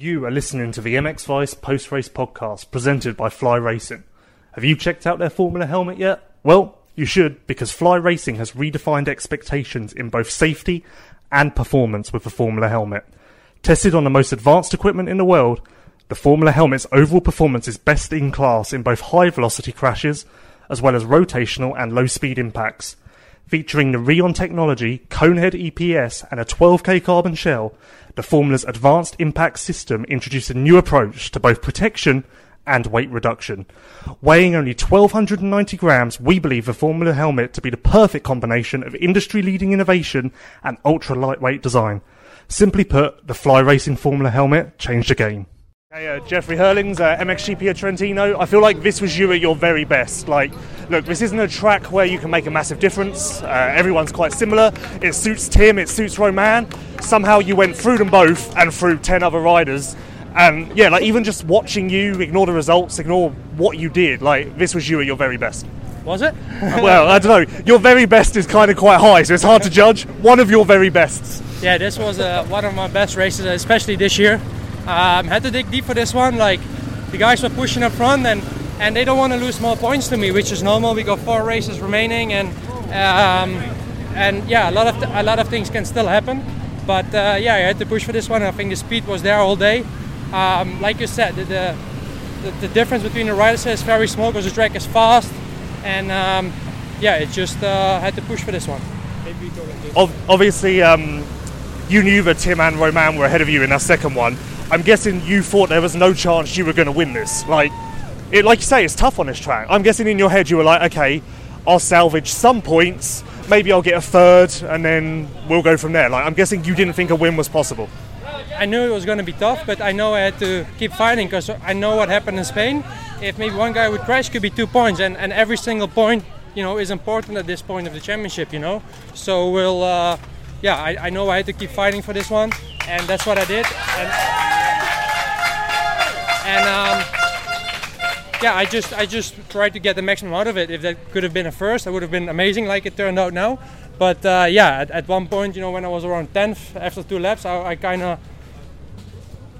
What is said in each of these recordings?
You are listening to the MX Vice post race podcast presented by Fly Racing. Have you checked out their Formula helmet yet? Well, you should because Fly Racing has redefined expectations in both safety and performance with the Formula helmet. Tested on the most advanced equipment in the world, the Formula helmet's overall performance is best in class in both high velocity crashes as well as rotational and low speed impacts. Featuring the Rheon technology, Conehead EPS, and a 12k carbon shell, the Formula's advanced impact system introduced a new approach to both protection and weight reduction. Weighing only 1290 grams, we believe the Formula helmet to be the perfect combination of industry leading innovation and ultra lightweight design. Simply put, the Fly Racing Formula helmet changed the game. Hey, uh, Jeffrey Herlings, uh, MXGP at Trentino. I feel like this was you at your very best. Like, look, this isn't a track where you can make a massive difference. Uh, everyone's quite similar. It suits Tim, it suits Romain. Somehow you went through them both and through 10 other riders. And yeah, like even just watching you ignore the results, ignore what you did, like this was you at your very best. Was it? well, I don't know. Your very best is kind of quite high, so it's hard to judge. One of your very bests. Yeah, this was uh, one of my best races, especially this year. Um, had to dig deep for this one. Like the guys were pushing up front, and and they don't want to lose small points to me, which is normal. We got four races remaining, and um, and yeah, a lot of th- a lot of things can still happen. But uh, yeah, I had to push for this one. I think the speed was there all day. Um, like you said, the, the, the difference between the riders is very small because the track is fast, and um, yeah, it just uh, had to push for this one. Obviously, um, you knew that Tim and Romain were ahead of you in that second one. I'm guessing you thought there was no chance you were going to win this. Like, it, like you say, it's tough on this track. I'm guessing in your head you were like, okay, I'll salvage some points. Maybe I'll get a third, and then we'll go from there. Like, I'm guessing you didn't think a win was possible. I knew it was going to be tough, but I know I had to keep fighting because I know what happened in Spain. If maybe one guy would crash, could be two points, and, and every single point, you know, is important at this point of the championship. You know, so we'll, uh, yeah, I, I know I had to keep fighting for this one, and that's what I did. And, and um, yeah, I just I just tried to get the maximum out of it. If that could have been a first, that would have been amazing, like it turned out now. But uh, yeah, at, at, one point, you know, when I was around 10th after two laps, I kind of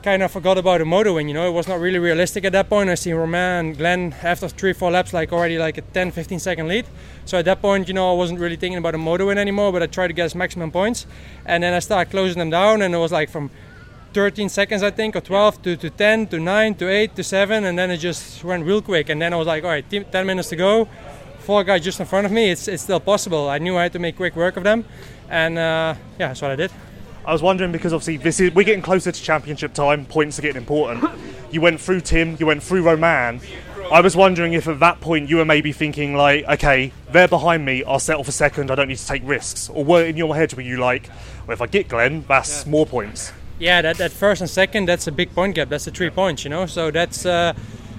kind of forgot about the motor win. You know, it was not really realistic at that point. I see Romain and Glenn after three, four laps, like already like a 10, 15 second lead. So at that point, you know, I wasn't really thinking about the motor win anymore, but I tried to get as maximum points. And then I started closing them down, and it was like from 13 seconds, I think, or 12 to, to 10 to 9 to 8 to 7, and then it just went real quick. And then I was like, all right, 10 minutes to go. Four guys just in front of me. It's, it's still possible. I knew I had to make quick work of them, and uh, yeah, that's what I did. I was wondering because obviously this is we're getting closer to championship time. Points are getting important. You went through Tim. You went through Romain. I was wondering if at that point you were maybe thinking like, okay, they're behind me. I'll settle for second. I don't need to take risks. Or were in your head were you like, well, if I get Glenn, that's yeah. more points. Yeah, that, that first and second, that's a big point gap. That's the three points, you know. So that's, uh,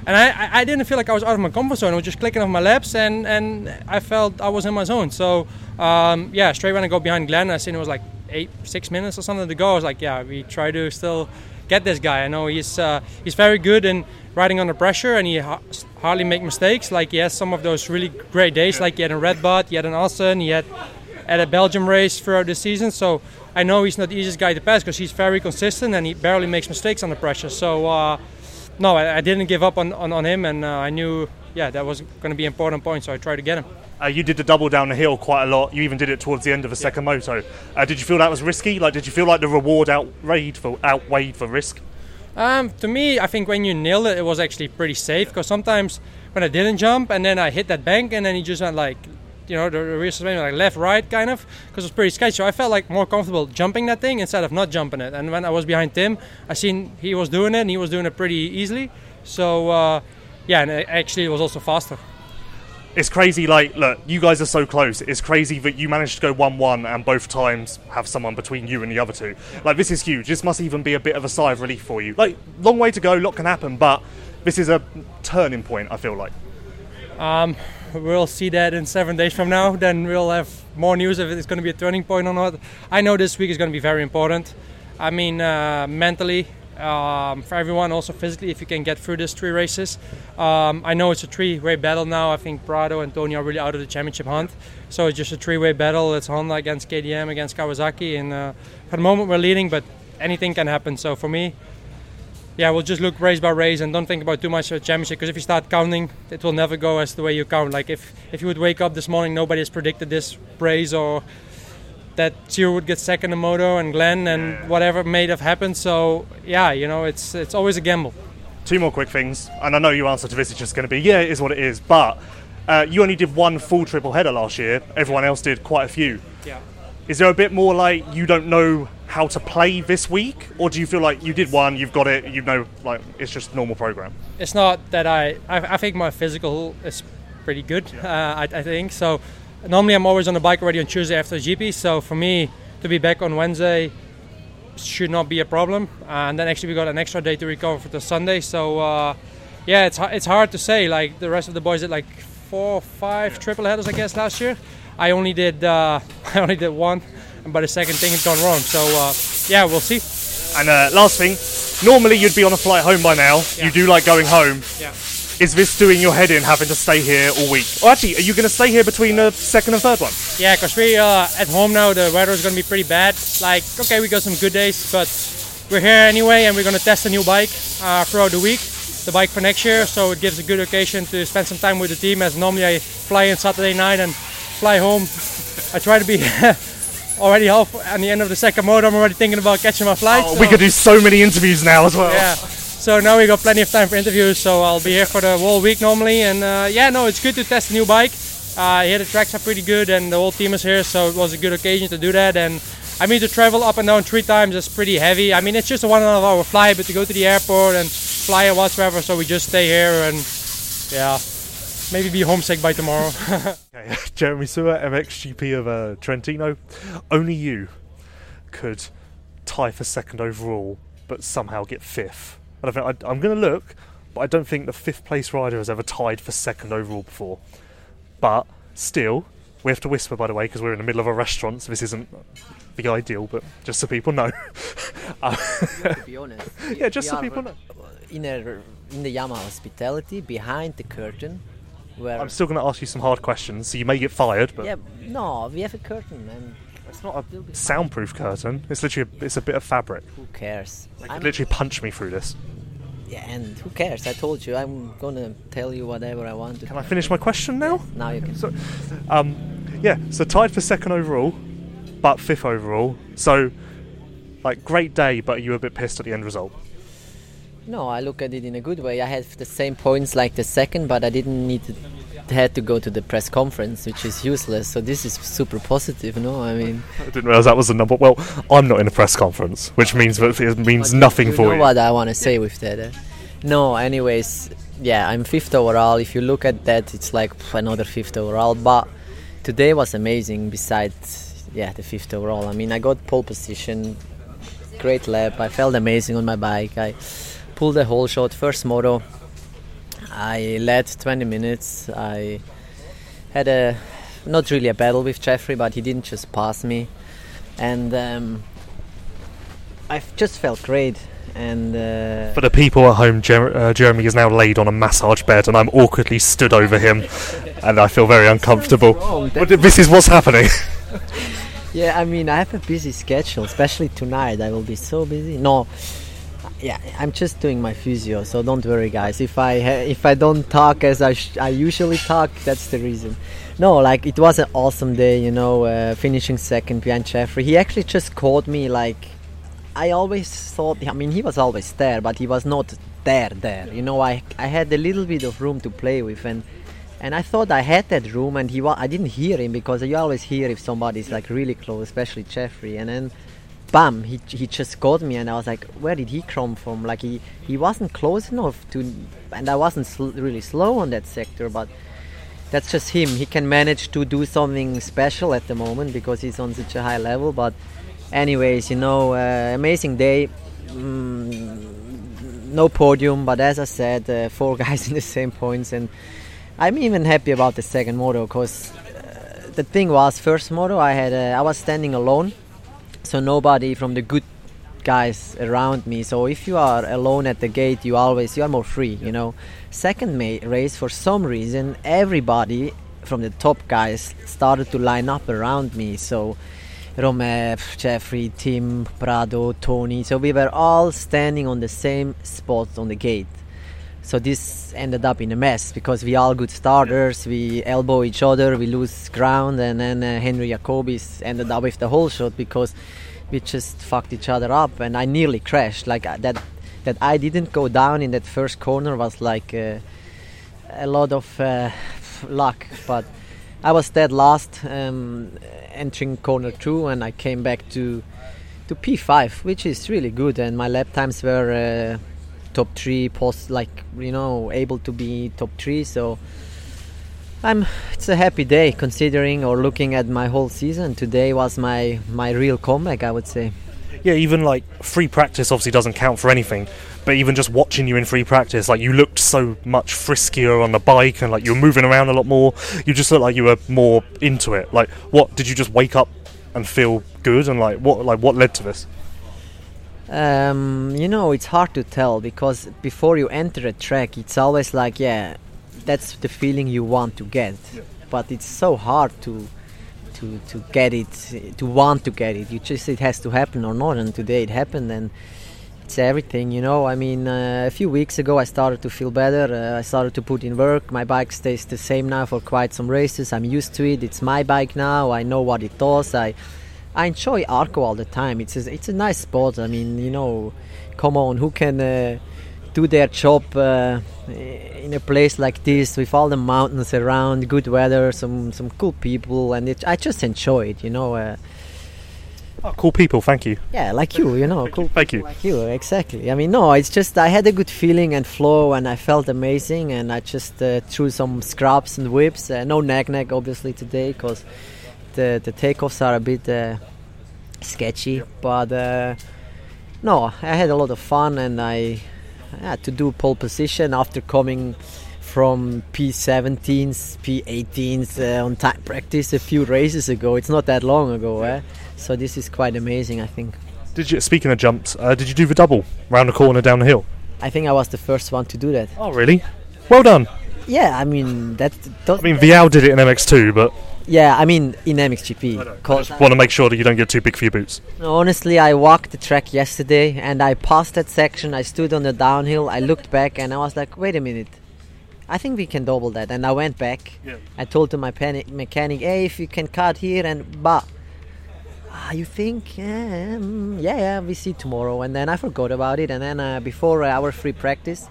and I, I didn't feel like I was out of my comfort zone. I was just clicking off my laps, and and I felt I was in my zone. So um, yeah, straight when I go behind Glenn, I seen it was like eight, six minutes or something to go. I was like, yeah, we try to still get this guy. I know he's uh, he's very good in riding under pressure, and he ha- hardly make mistakes. Like he has some of those really great days, like he had in Red Bud, he had in Assen, he had at a Belgium race throughout the season. So I know he's not the easiest guy to pass because he's very consistent and he barely makes mistakes under pressure. So uh, no, I, I, didn't give up on, on, on him, and uh, I knew yeah that was going to be an important point. So I tried to get him. Uh, you did the double down the hill quite a lot. You even did it towards the end of the yeah. second moto. Uh, did you feel that was risky? Like, did you feel like the reward outweighed for outweighed for risk? Um, to me, I think when you nailed it, it was actually pretty safe because sometimes when I didn't jump and then I hit that bank and then he just went like you know, the rear suspension like left, right, kind of, because it was pretty sketchy. So I felt like more comfortable jumping that thing instead of not jumping it. And when I was behind Tim, I seen he was doing it, and he was doing it pretty easily. So uh, yeah, and actually it was also faster. It's crazy. Like, look, you guys are so close. It's crazy that you managed to go one-one and both times have someone between you and the other two. Like, this is huge. This must even be a bit of a sigh of relief for you. Like, long way to go. Lot can happen, but this is a turning point. I feel like. Um, we'll see that in seven days from now. Then we'll have more news if it's going to be a turning point or not. I know this week is going to be very important. I mean, uh, mentally, um, for everyone, also physically, if you can get through these three races. Um, I know it's a three-way battle now. I think Prado and Tony are really out of the championship hunt, so it's just a three-way battle. It's Honda against KTM against Kawasaki, and uh, for the moment we're leading, but anything can happen. So for me, yeah, we'll just look race by race and don't think about too much of a championship because if you start counting, it will never go as the way you count. Like if if you would wake up this morning, nobody has predicted this race or that Gio would get second in moto and Glenn and whatever may have happened. So yeah, you know, it's it's always a gamble. Two more quick things, and I know your answer to this is just going to be yeah, it is what it is. But uh, you only did one full triple header last year. Everyone else did quite a few. Yeah. Is there a bit more like you don't know how to play this week, or do you feel like you did one, you've got it, you know, like it's just normal program? It's not that I. I, I think my physical is pretty good. Uh, I, I think so. Normally, I'm always on the bike already on Tuesday after the GP. So for me to be back on Wednesday should not be a problem. And then actually we got an extra day to recover for the Sunday. So uh, yeah, it's it's hard to say. Like the rest of the boys did like four, five triple headers, I guess, last year. I only did uh, I only did one, but the second thing had gone wrong. So uh, yeah, we'll see. And uh, last thing, normally you'd be on a flight home by now. Yeah. You do like going home. Yeah. Is this doing your head in having to stay here all week? Or actually, are you going to stay here between the second and third one? Yeah, because we uh, at home now. The weather is going to be pretty bad. Like, okay, we got some good days, but we're here anyway, and we're going to test a new bike uh, throughout the week. The bike for next year, so it gives a good occasion to spend some time with the team. As normally I fly in Saturday night and fly home. I try to be already half at the end of the second motor. I'm already thinking about catching my flight. Oh, so- we could do so many interviews now as well. yeah. So now we got plenty of time for interviews. So I'll be here for the whole week normally. And uh, yeah, no, it's good to test a new bike. Uh, here the tracks are pretty good, and the whole team is here, so it was a good occasion to do that. And I mean, to travel up and down three times is pretty heavy. I mean, it's just a one and a half hour flight, but to go to the airport and fly or whatsoever, so we just stay here and yeah, maybe be homesick by tomorrow. Okay, Jeremy Seewer, MXGP of uh, Trentino. Only you could tie for second overall, but somehow get fifth. I don't think I, I'm going to look, but I don't think the fifth place rider has ever tied for second overall before. But still, we have to whisper, by the way, because we're in the middle of a restaurant, so this isn't the ideal, but just so people know. Uh, to be honest. yeah, just so people know. In, a, in the Yamaha hospitality, behind the curtain, where. I'm still going to ask you some hard questions, so you may get fired, but yeah, no, we have a curtain, and it's not a soundproof curtain. It's literally a, it's a bit of fabric. who cares? They I'm- could literally punch me through this. yeah, and who cares? I told you, I'm gonna tell you whatever I want to. Can I finish my question now? Now you can. So, um, yeah, so tied for second overall, but fifth overall. So, like, great day, but you were a bit pissed at the end result. No, I look at it in a good way. I had the same points like the second, but I didn't need to had to go to the press conference, which is useless. So this is super positive, no? I mean, I didn't realise that was the number. Well, I'm not in a press conference, which means it means But nothing you for know you. what I want to say with that. eh? No, anyways, yeah, I'm fifth overall. If you look at that, it's like another fifth overall. But today was amazing. Besides, yeah, the fifth overall. I mean, I got pole position, great lap. I felt amazing on my bike. I pulled the whole shot, first moto. I led 20 minutes. I had a not really a battle with Jeffrey, but he didn't just pass me, and um, I just felt great. And uh, For the people at home, Jer- uh, Jeremy is now laid on a massage bed, and I'm awkwardly stood over him, and I feel very uncomfortable. But this is what's happening. yeah, I mean, I have a busy schedule, especially tonight. I will be so busy. No, yeah, I'm just doing my physio, so don't worry, guys. If I if I don't talk as I sh- I usually talk, that's the reason. No, like it was an awesome day, you know, uh, finishing second behind Jeffrey. He actually just called me like I always thought. I mean, he was always there, but he was not there. There, you know. I I had a little bit of room to play with, and and I thought I had that room, and he wa- I didn't hear him because you always hear if somebody's like really close, especially Jeffrey. And then, bam, he he just got me, and I was like, where did he come from? Like he he wasn't close enough to, and I wasn't sl- really slow on that sector, but that's just him. He can manage to do something special at the moment because he's on such a high level. But, anyways, you know, uh, amazing day. Mm, no podium, but as I said, uh, four guys in the same points, and I'm even happy about the second moto because uh, the thing was, first moto I had uh, I was standing alone, so nobody from the good guys around me. So if you are alone at the gate, you always you are more free, you know. Second ma- race, for some reason, everybody from the top guys started to line up around me. So Romev, Jeffrey, Tim, Prado, Tony. So we were all standing on the same spot on the gate. So this ended up in a mess because we all good starters. We elbow each other, we lose ground, and then uh, Henry Jacobis ended up with the whole shot because we just fucked each other up, and I nearly crashed. Like uh, that, that I didn't go down in that first corner was like uh, a lot of uh, luck, but I was dead last um, entering corner two, and I came back to to P5, which is really good, and my lap times were uh, top three, post like you know able to be top three. So I'm it's a happy day considering or looking at my whole season. Today was my my real comeback, I would say. Yeah, even like free practice obviously doesn't count for anything, but even just watching you in free practice, like you looked so much friskier on the bike and like you were moving around a lot more. You just looked like you were more into it. Like, what did you just wake up and feel good? And like, what like what led to this? Um, you know, it's hard to tell because before you enter a track, it's always like, yeah, that's the feeling you want to get. Yeah. But it's so hard to to to get it, to want to get it. You just it has to happen or not. And today it happened, and it's everything. You know, I mean, uh, a few weeks ago I started to feel better. Uh, I started to put in work. My bike stays the same now for quite some races. I'm used to it. It's my bike now. I know what it does. I I enjoy Arco all the time. It's a, it's a nice spot. I mean, you know, come on, who can uh, do their job uh, in a place like this with all the mountains around, good weather, some some cool people, and it, I just enjoy it. You know. Uh, Oh, cool people, thank you. yeah, like you, you know, Thank cool you, thank you. like you, exactly. I mean, no, it's just I had a good feeling and flow, and I felt amazing, and I just uh, threw some scrubs and whips. Uh, no neck neck, obviously today, because the the takeoffs are a bit uh, sketchy. But uh, no, I had a lot of fun, and I had to do pole position after coming from P17s, P18s uh, on time practice a few races ago. It's not that long ago, eh? So this is quite amazing, I think. Did you? Speaking of jumps, uh, did you do the double round the corner down the hill? I think I was the first one to do that. Oh, really? Well done. Yeah, I mean that. I mean, Vialle did it in MX2, but yeah, I mean in MXGP. I 'cause just want to make sure that you don't get too big for your boots. honestly, I walked the track yesterday and I passed that section. I stood on the downhill. I looked back and I was like, wait a minute. I think we can double that. And I went back. Yeah. I told to my panic mechanic, hey, if you can cut here and bah. Ah, you think? Yeah, mm, yeah, yeah, we see tomorrow. And then I forgot about it. And then uh, before our free practice,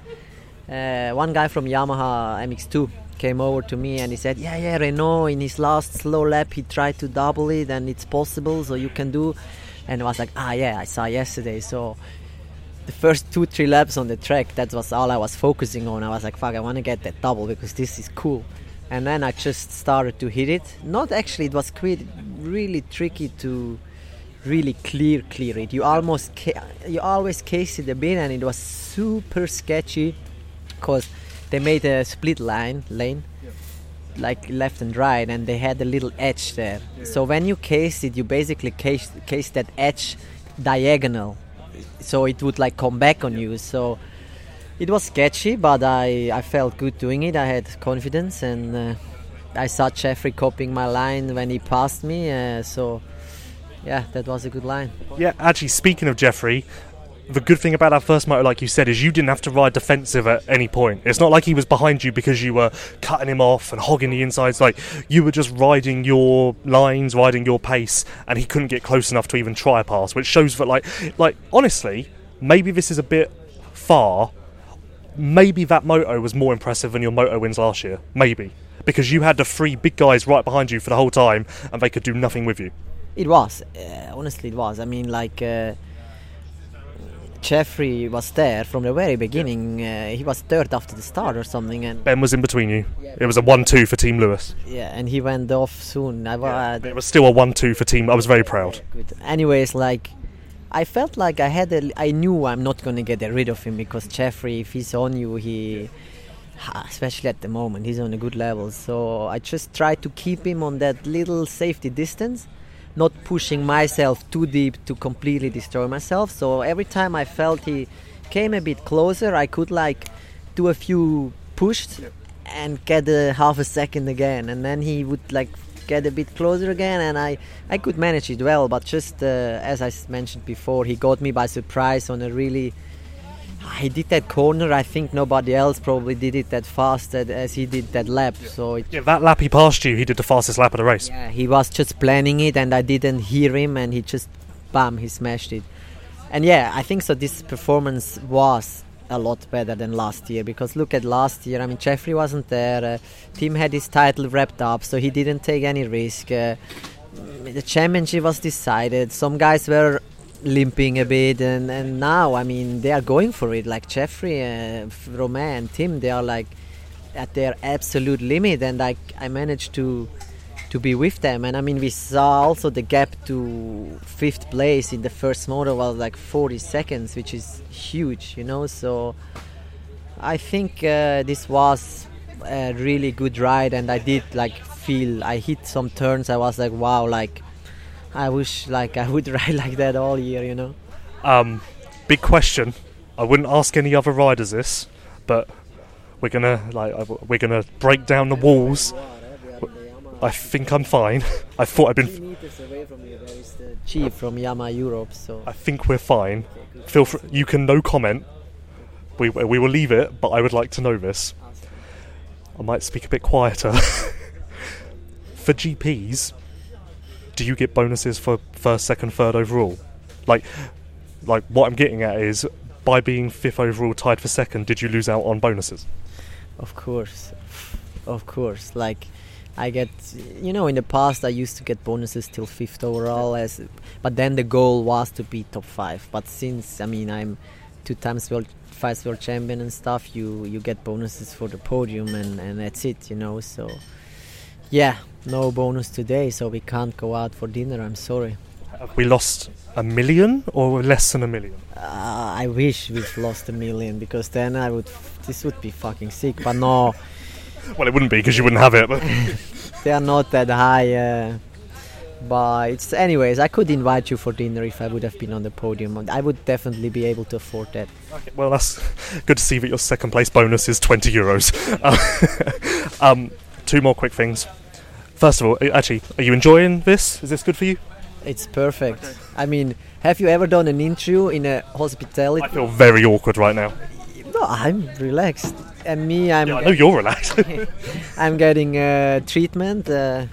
uh, one guy from Yamaha MX2 came over to me and he said, "Yeah, yeah, Renaux in his last slow lap he tried to double it and it's possible, so you can do." And I was like, "Ah, yeah, I saw yesterday." So the first two, three laps on the track, that was all I was focusing on. I was like, "Fuck, I want to get that double because this is cool." And then I just started to hit it. Not actually, it was quite really tricky to really clear clear it. You almost ca- you always case it a bit, and it was super sketchy because they made a split line lane like left and right and they had a little edge there. So when you case it you basically case, case that edge diagonal. So it would like come back on you. So it was sketchy but i i felt good doing it. I had confidence and uh, i saw jeffrey copying my line when he passed me uh, so yeah that was a good line. Yeah, actually, speaking of Jeffrey, the good thing about that first motor, like you said, is you didn't have to ride defensive at any point. It's not like he was behind you because you were cutting him off and hogging the insides. Like you were just riding your lines, riding your pace, and he couldn't get close enough to even try a pass, which shows that, like, like honestly, maybe this is a bit far. Maybe that moto was more impressive than your moto wins last year. Maybe because you had the three big guys right behind you for the whole time, and they could do nothing with you. It was, uh, honestly, it was. I mean, like uh, Jeffrey was there from the very beginning. Uh, he was third after the start or something, and Ben was in between you. It was a one-two for Team Lewis. yeah, and he went off soon. I, uh, It was still a one-two for Team. I was very proud. good. Anyways, like I felt like I had a, I knew I'm not gonna get rid of him because Jeffrey, if he's on you, he, especially at the moment, he's on a good level. So I just tried to keep him on that little safety distance, not pushing myself too deep to completely destroy myself. So every time I felt he came a bit closer, I could like do a few pushed and get a half a second again, and then he would like get a bit closer again, and I I could manage it well. But just uh, as I mentioned before, he got me by surprise on a really. He did that corner. I think nobody else probably did it that fast as he did that lap. So it Yeah, that lap he passed you, he did the fastest lap of the race. yeah, he was just planning it, and I didn't hear him, and he just, bam, he smashed it. And yeah, I think so. This performance was a lot better than last year because look at last year. I mean, Jeffrey wasn't there. Uh, Tim had his title wrapped up, so he didn't take any risk. Uh, the championship was decided. Some guys were limping a bit, and, and now, I mean, they are going for it. Like Jeffrey, uh, Romain, and Tim, they are like at their absolute limit, and I, I managed to to be with them. And I mean, we saw also the gap to fifth place in the first motor was like 40 seconds, which is huge, you know. So I think uh, this was a really good ride, and I did like feel I hit some turns. I was like, wow, like I wish like I would ride like that all year, you know. Um, big question. I wouldn't ask any other riders this, but we're gonna like we're gonna break down the walls. I think I'm fine. I thought I'd been. meters away from you, there is the chief from Yamaha Europe. So I think we're fine. Feel free. You can no comment. We we will leave it, but I would like to know this. I might speak a bit quieter. for GPs, do you get bonuses for first, second, third overall? Like, like what I'm getting at is by being fifth overall, tied for second, did you lose out on bonuses? Of course, of course. Like I get, you know, in the past I used to get bonuses till fifth overall, as, but then the goal was to be top five. But since I mean I'm two times world, five world champion and stuff, you you get bonuses for the podium and and that's it, you know. So yeah, no bonus today, so we can't go out for dinner. I'm sorry. Have we lost a million or less than a million? Uh, I wish we've lost a million because then I would. This would be fucking sick. But no, Well, it wouldn't be because you wouldn't have it. But they are not that high. Uh, but it's anyways. I could invite you for dinner if I would have been on the podium. I would definitely be able to afford that. Okay, well, that's good to see that your second place bonus is 20 euros. um, two more quick things. First of all, uh, actually, are you enjoying this? Is this good for you? It's perfect. I mean, have you ever done an interview in a hospitality? I feel very awkward right now. No, I'm relaxed. And me, I'm Yeah, I know you're relaxed. I'm getting uh, treatment. Uh,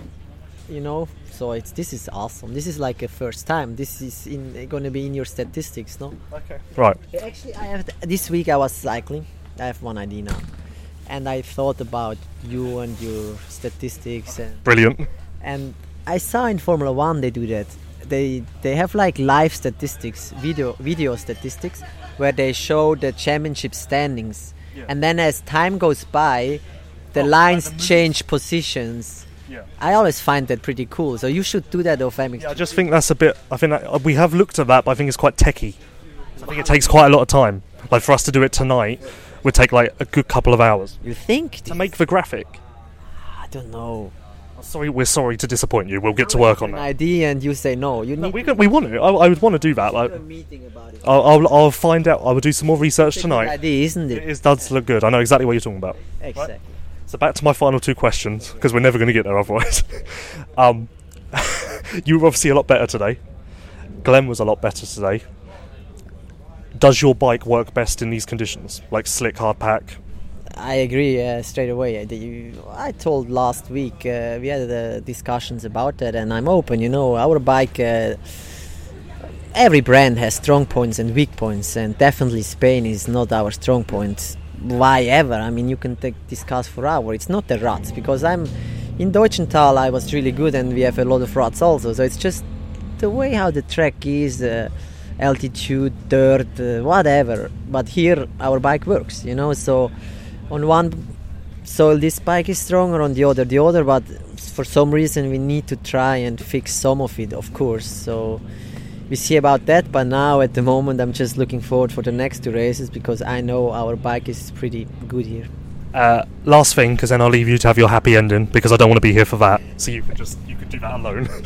you know, so it's this is awesome. This is like a first time. This is in going to be in your statistics, no? okay. Right. Actually, I have this week I was cycling. I have one ID now, and I thought about you and your statistics, and, Brilliant. and I saw in Formula One they do that. They they have like live statistics, video video statistics, where they show the championship standings, Yeah. and then as time goes by, the Oh, lines the change positions. Yeah. I always find that pretty cool. So you should do that, OFMX. Yeah, I just think that's a bit. I think that, uh, we have looked at that, but I think it's quite techie. I think it takes quite a lot of time. Like for us to do it tonight, would take like a good couple of hours You think? to make the graphic. I don't know. Sorry, we're sorry to disappoint you. We'll get to work on An that. idea, and you say no. You No, need we, we want to. I, I would want to do that. Like, a meeting about it. I'll, I'll, I'll find out. I will do some more research tonight. idea, isn't It it? is, does look good. I know exactly what you're talking about. Exactly. So back to my final two questions because we're never going to get there otherwise. um, you were obviously a lot better today. Glenn was a lot better today. Does your bike work best in these conditions, like slick, hard pack? I agree uh, straight away. I, you, I told last week uh, we had uh, discussions about that, and I'm open. You know, our bike. Uh, every brand has strong points and weak points, and definitely Spain is not our strong point. Why ever? I mean, you can take, discuss for hours. It's not the ruts because I'm in Teutschenthal. I was really good, and we have a lot of ruts also. So it's just the way how the track is. Altitude dirt uh, whatever. But here our bike works you know? So on one soil this bike is stronger on the other the other. But for some reason we need to try and fix some of it of course. So we see about that. But now at the moment i'm just looking forward for the next two races because i know our bike is pretty good here. Uh, last thing, because then I'll leave you to have your happy ending because I don't want to be here for that. So you can just you could do that alone.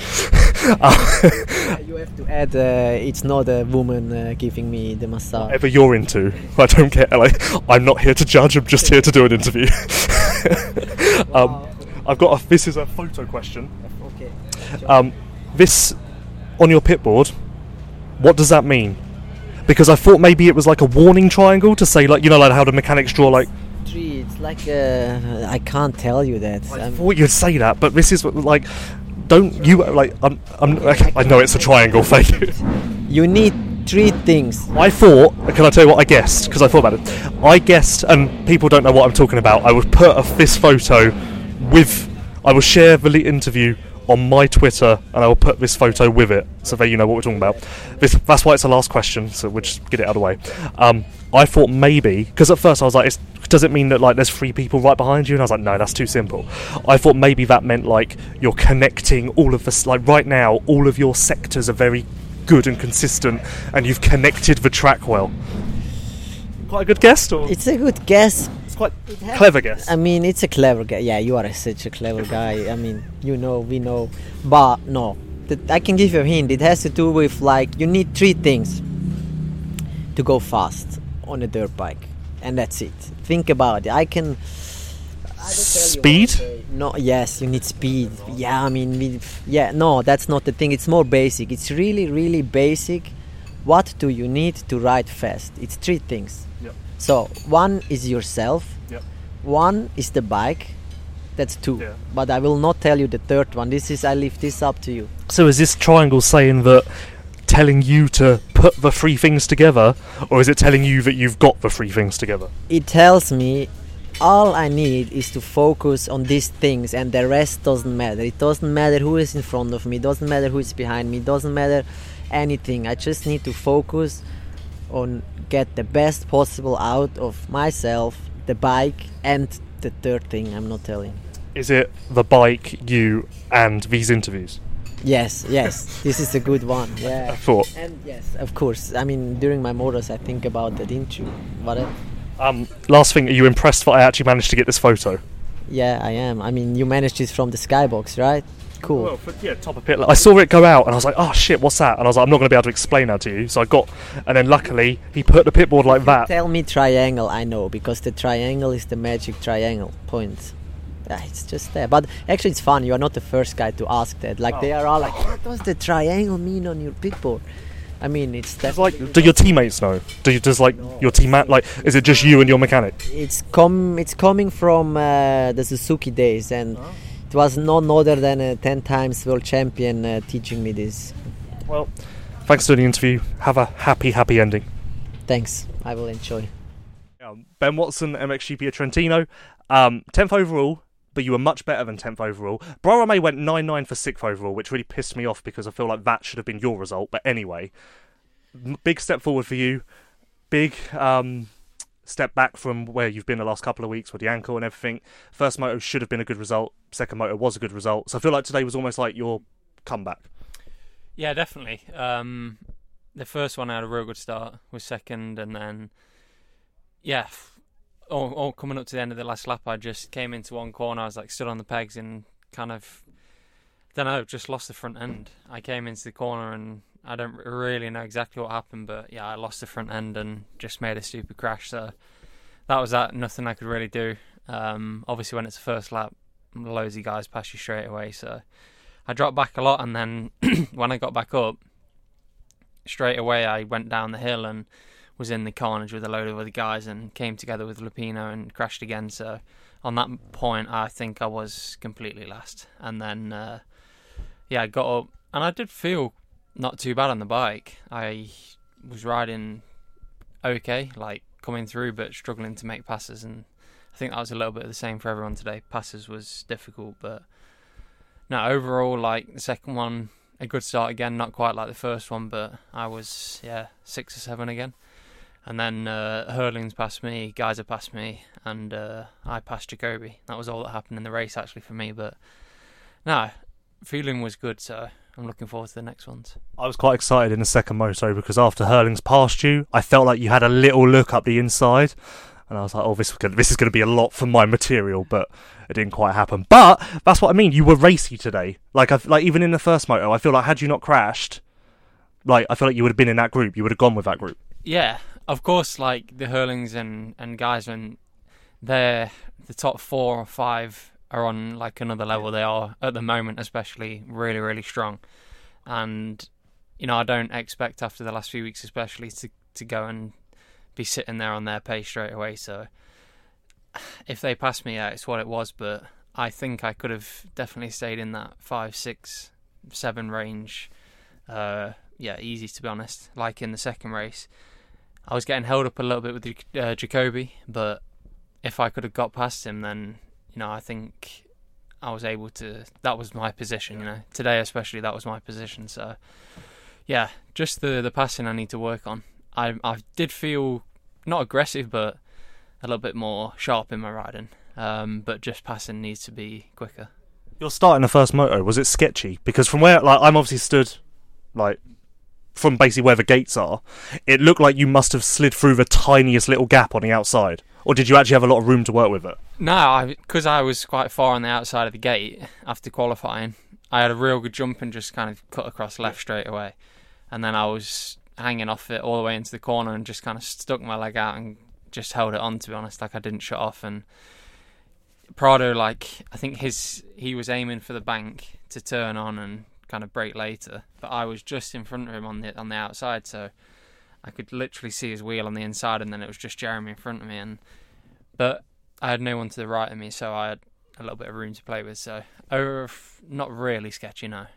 Uh, you have to add uh, it's not a woman uh, giving me the massage whatever you're into, I don't care. Like I'm not here to judge. I'm just here to do an interview. um, I've got a. This is a photo question. Okay. Um, this on your pit board. What does that mean? Because I thought maybe it was like a warning triangle to say, like you know, like how the mechanics draw, like Tree. It's like uh, I can't tell you that. I I'm- thought you'd say that, but this is like, don't you like? I'm, I'm, I know it's a triangle. Thank you. you need three things. I thought. Can I tell you what I guessed? Because I thought about it. I guessed, and people don't know what I'm talking about. I would put a, this photo with. I will share the interview on my Twitter, and I will put this photo with it, so that you know what we're talking about. This, that's why it's the last question. So we'll just get it out of the way. Um, I thought maybe because at first I was like, does it mean that like there's three people right behind you? And I was like, no, that's too simple. I thought maybe that meant like you're connecting all of this. Like right now, all of your sectors are very good and consistent, and you've connected the track well. Quite a good guess, or It's a good guess. It's quite clever guess. I mean, it's a clever guy. Yeah, you are such a clever guy. I mean, you know, we know. But no, Th- I can give you a hint. It has to do with like you need three things to go fast on a dirt bike, and that's it. Think about it. I can. Speed? No, yes, you need speed. Yeah, I mean, we, yeah, no, that's not the thing. It's more basic. It's really, really basic. What do you need to ride fast? It's three things. So one is yourself. Yep. One is the bike. That's two. Yeah. But I will not tell you the third one. This is I leave this up to you. So is this triangle saying that telling you to put the three things together, or is it telling you that you've got the three things together? It tells me all I need is to focus on these things and the rest doesn't matter. It doesn't matter who is in front of me, it doesn't matter who is behind me, it doesn't matter anything. I just need to focus on get the best possible out of myself, the bike and the third thing I'm not telling. Is it the bike, you, and these interviews? Yes, yes. this is a good one. Yeah, I thought. And yes, of course. I mean, during my motors, I think about that, didn't you? Whatever. Um, last thing, are you impressed that I actually managed to get this photo? Yeah, I am. I mean, you managed this from the skybox, right? Cool. Well, for, yeah, top of pit. I saw it go out, and I was like, "Oh shit, what's that?" And I was like, "I'm not going to be able to explain that to you." So I got, and then luckily he put the pit board like that. Tell me triangle, I know, because the triangle is the magic triangle point. Yeah, it's just there. But actually, it's fun. You are not the first guy to ask that. Like, they are all like, what does the triangle mean on your pit board? I mean, it's definitely. like, do your teammates know? Do you does like your teammate like? Is it just you and your mechanic? It's com it's coming from uh, the Suzuki days, and it was none other than a ten times world champion uh, teaching me this. Well, thanks for the interview. Have a happy, happy ending. Thanks, I will enjoy. Um, ben Watson, MXGP Trentino, um, 10th overall, but you were much better than 10th overall. Boromé went 9 9 for 6th overall, which really pissed me off because I feel like that should have been your result. But anyway, big step forward for you. Big um, step back from where you've been the last couple of weeks with the ankle and everything. First moto should have been a good result, second moto was a good result. So I feel like today was almost like your comeback. Yeah, definitely. Um, the first one I had a real good start, was second, and then yeah, all, all coming up to the end of the last lap, I just came into one corner. I was like stood on the pegs and kind of, don't know, just lost the front end. I came into the corner and I don't really know exactly what happened, but yeah, I lost the front end and just made a stupid crash. So that was that. Nothing I could really do. Um, obviously, when it's the first lap, loads of guys pass you straight away, so. I dropped back a lot, and then when I got back up, straight away I went down the hill and was in the carnage with a load of other guys and came together with Lupino and crashed again. So on that point, I think I was completely last. And then, uh, yeah, I got up and I did feel not too bad on the bike. I was riding okay, like coming through, but struggling to make passes. And I think that was a little bit of the same for everyone today. Passes was difficult, but no, overall, like the second one, a good start again. Not quite like the first one, but I was yeah six or seven again. And then uh, Herlings passed me, Gajser passed me, and uh, I passed Jacobi. That was all that happened in the race actually for me. But no, feeling was good, so I'm looking forward to the next ones. I was quite excited in the second moto because after Herlings passed you, I felt like you had a little look up the inside, and I was like, "Oh, this this is going to be a lot for my material," but it didn't quite happen. But that's what I mean. You were racy today. Like, I like even in the first moto, I feel like had you not crashed, like I feel like you would have been in that group. You would have gone with that group. Yeah, of course, like the Herlings and and Gajser, and they're the top four or five are on like another level. They are at the moment, especially really really strong, and you know I don't expect after the last few weeks, especially to to go and be sitting there on their pace straight away. So if they pass me, yeah, it's what it was. But I think I could have definitely stayed in that five, six, seven range. Uh, yeah, easy to be honest. Like in the second race, I was getting held up a little bit with uh, Jacobi, but if I could have got past him, then you know I think I was able to. That was my position. You know, today especially that was my position. So yeah, just the the passing I need to work on. I I did feel not aggressive, but a little bit more sharp in my riding. Um, but just passing needs to be quicker. Your start in the first moto was it sketchy? Because from where like I'm obviously stood like from basically where the gates are, it looked like you must have slid through the tiniest little gap on the outside. Or did you actually have a lot of room to work with it? No, because I, I, was quite far on the outside of the gate after qualifying. I had a real good jump and just kind of cut across left straight away, and then I was hanging off it all the way into the corner and just kind of stuck my leg out and just held it on. To be honest, like I didn't shut off. And Prado, like I think his he was aiming for the bank to turn on and kind of break later, but I was just in front of him on the on the outside, so I could literally see his wheel on the inside, and then it was just Jeremy in front of me. And but I had no one to the right of me, so I had a little bit of room to play with. So, uh, not really sketchy, no.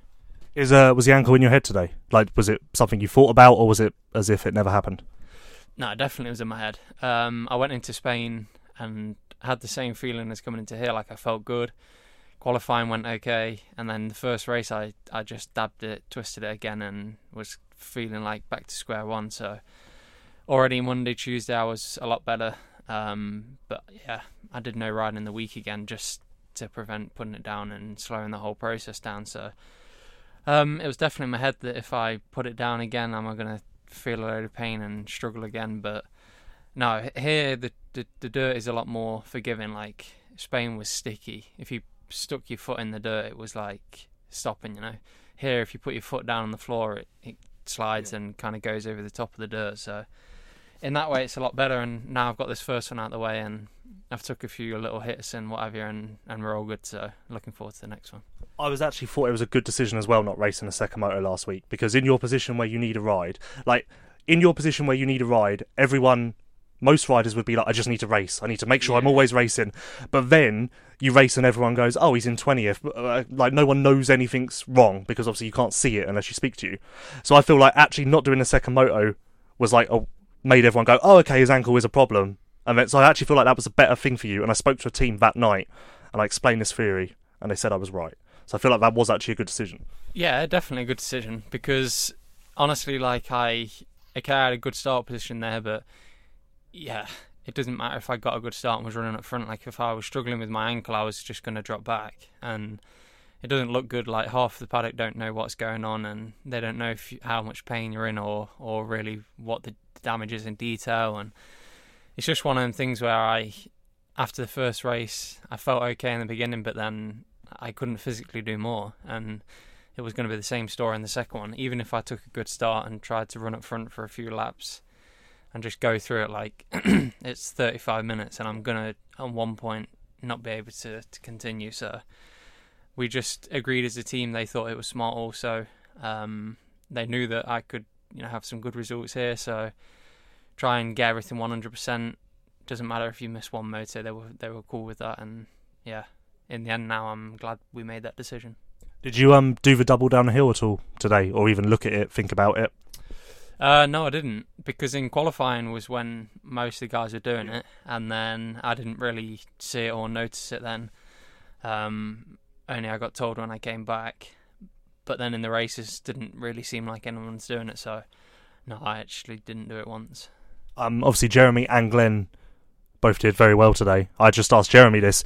Is uh was the ankle in your head today? Like, was it something you thought about, or was it as if it never happened? No, definitely was in my head. Um, I went into Spain and had the same feeling as coming into here. Like I felt good. Qualifying went okay, and then the first race, I I just dabbed it, twisted it again, and was feeling like back to square one. So already Monday, Tuesday, I was a lot better. Um, but yeah, I did no riding in the week again just to prevent putting it down and slowing the whole process down. So um, it was definitely in my head that if I put it down again, I'm going to feel a load of pain and struggle again? But no, here the, the the dirt is a lot more forgiving. Like Spain was sticky. If you stuck your foot in the dirt, it was like stopping. You know, here if you put your foot down on the floor, it, it slides yeah. and kind of goes over the top of the dirt. So in that way, it's a lot better. And now I've got this first one out of the way, and I've took a few little hits and whatever, and and we're all good. So looking forward to the next one. I was actually thought it was a good decision as well not racing the second moto last week because in your position where you need a ride, like in your position where you need a ride, everyone most riders would be like, I just need to race. I need to make sure yeah. I'm always racing. But then you race and everyone goes, oh, he's in 20th. Uh, like, no one knows anything's wrong because obviously you can't see it unless you speak to you. So I feel like actually not doing the second moto was like, a, made everyone go, oh, okay, his ankle is a problem. And then, so I actually feel like that was a better thing for you. And I spoke to a team that night and I explained this theory and they said I was right. So I feel like that was actually a good decision. Yeah, definitely a good decision because honestly, like I, okay, I had a good start position there, but yeah, it doesn't matter if I got a good start and was running up front. Like if I was struggling with my ankle, I was just going to drop back, and it doesn't look good. Like half the paddock don't know what's going on, and they don't know if, how much pain you're in, or or really what the damage is in detail. And it's just one of them things where I, after the first race, I felt okay in the beginning, but then I couldn't physically do more, and it was going to be the same story in the second one. Even if I took a good start and tried to run up front for a few laps and just go through it like it's 35 minutes and I'm gonna at one point not be able to, to continue. So we just agreed as a team. They thought it was smart. Also, um, they knew that I could you know have some good results here. So try and get everything 100%. Doesn't matter if you miss one motor. They were they were cool with that. And yeah, in the end, now I'm glad we made that decision. Did you um do the double down the hill at all today, or even look at it, think about it? Uh, no, I didn't because in qualifying was when most of the guys were doing it, and then I didn't really see it or notice it then. Um, only I got told when I came back, but then in the races didn't really seem like anyone's doing it. So no, I actually didn't do it once. Um, obviously Jeremy and Glenn both did very well today. I just asked Jeremy this: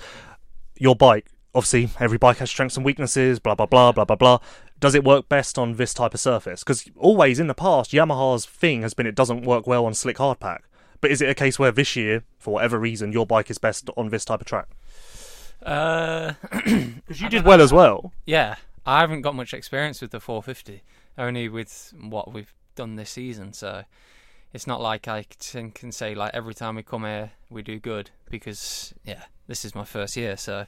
your bike obviously every bike has strengths and weaknesses, blah blah blah blah blah blah. Does it work best on this type of surface? Because always in the past, Yamaha's thing has been it doesn't work well on slick hardpack. But is it a case where this year, for whatever reason, your bike is best on this type of track? Because uh, you did well as well. Yeah, I haven't got much experience with the 450, only with what we've done this season. So it's not like I can, can say like every time we come here we do good because yeah, this is my first year. So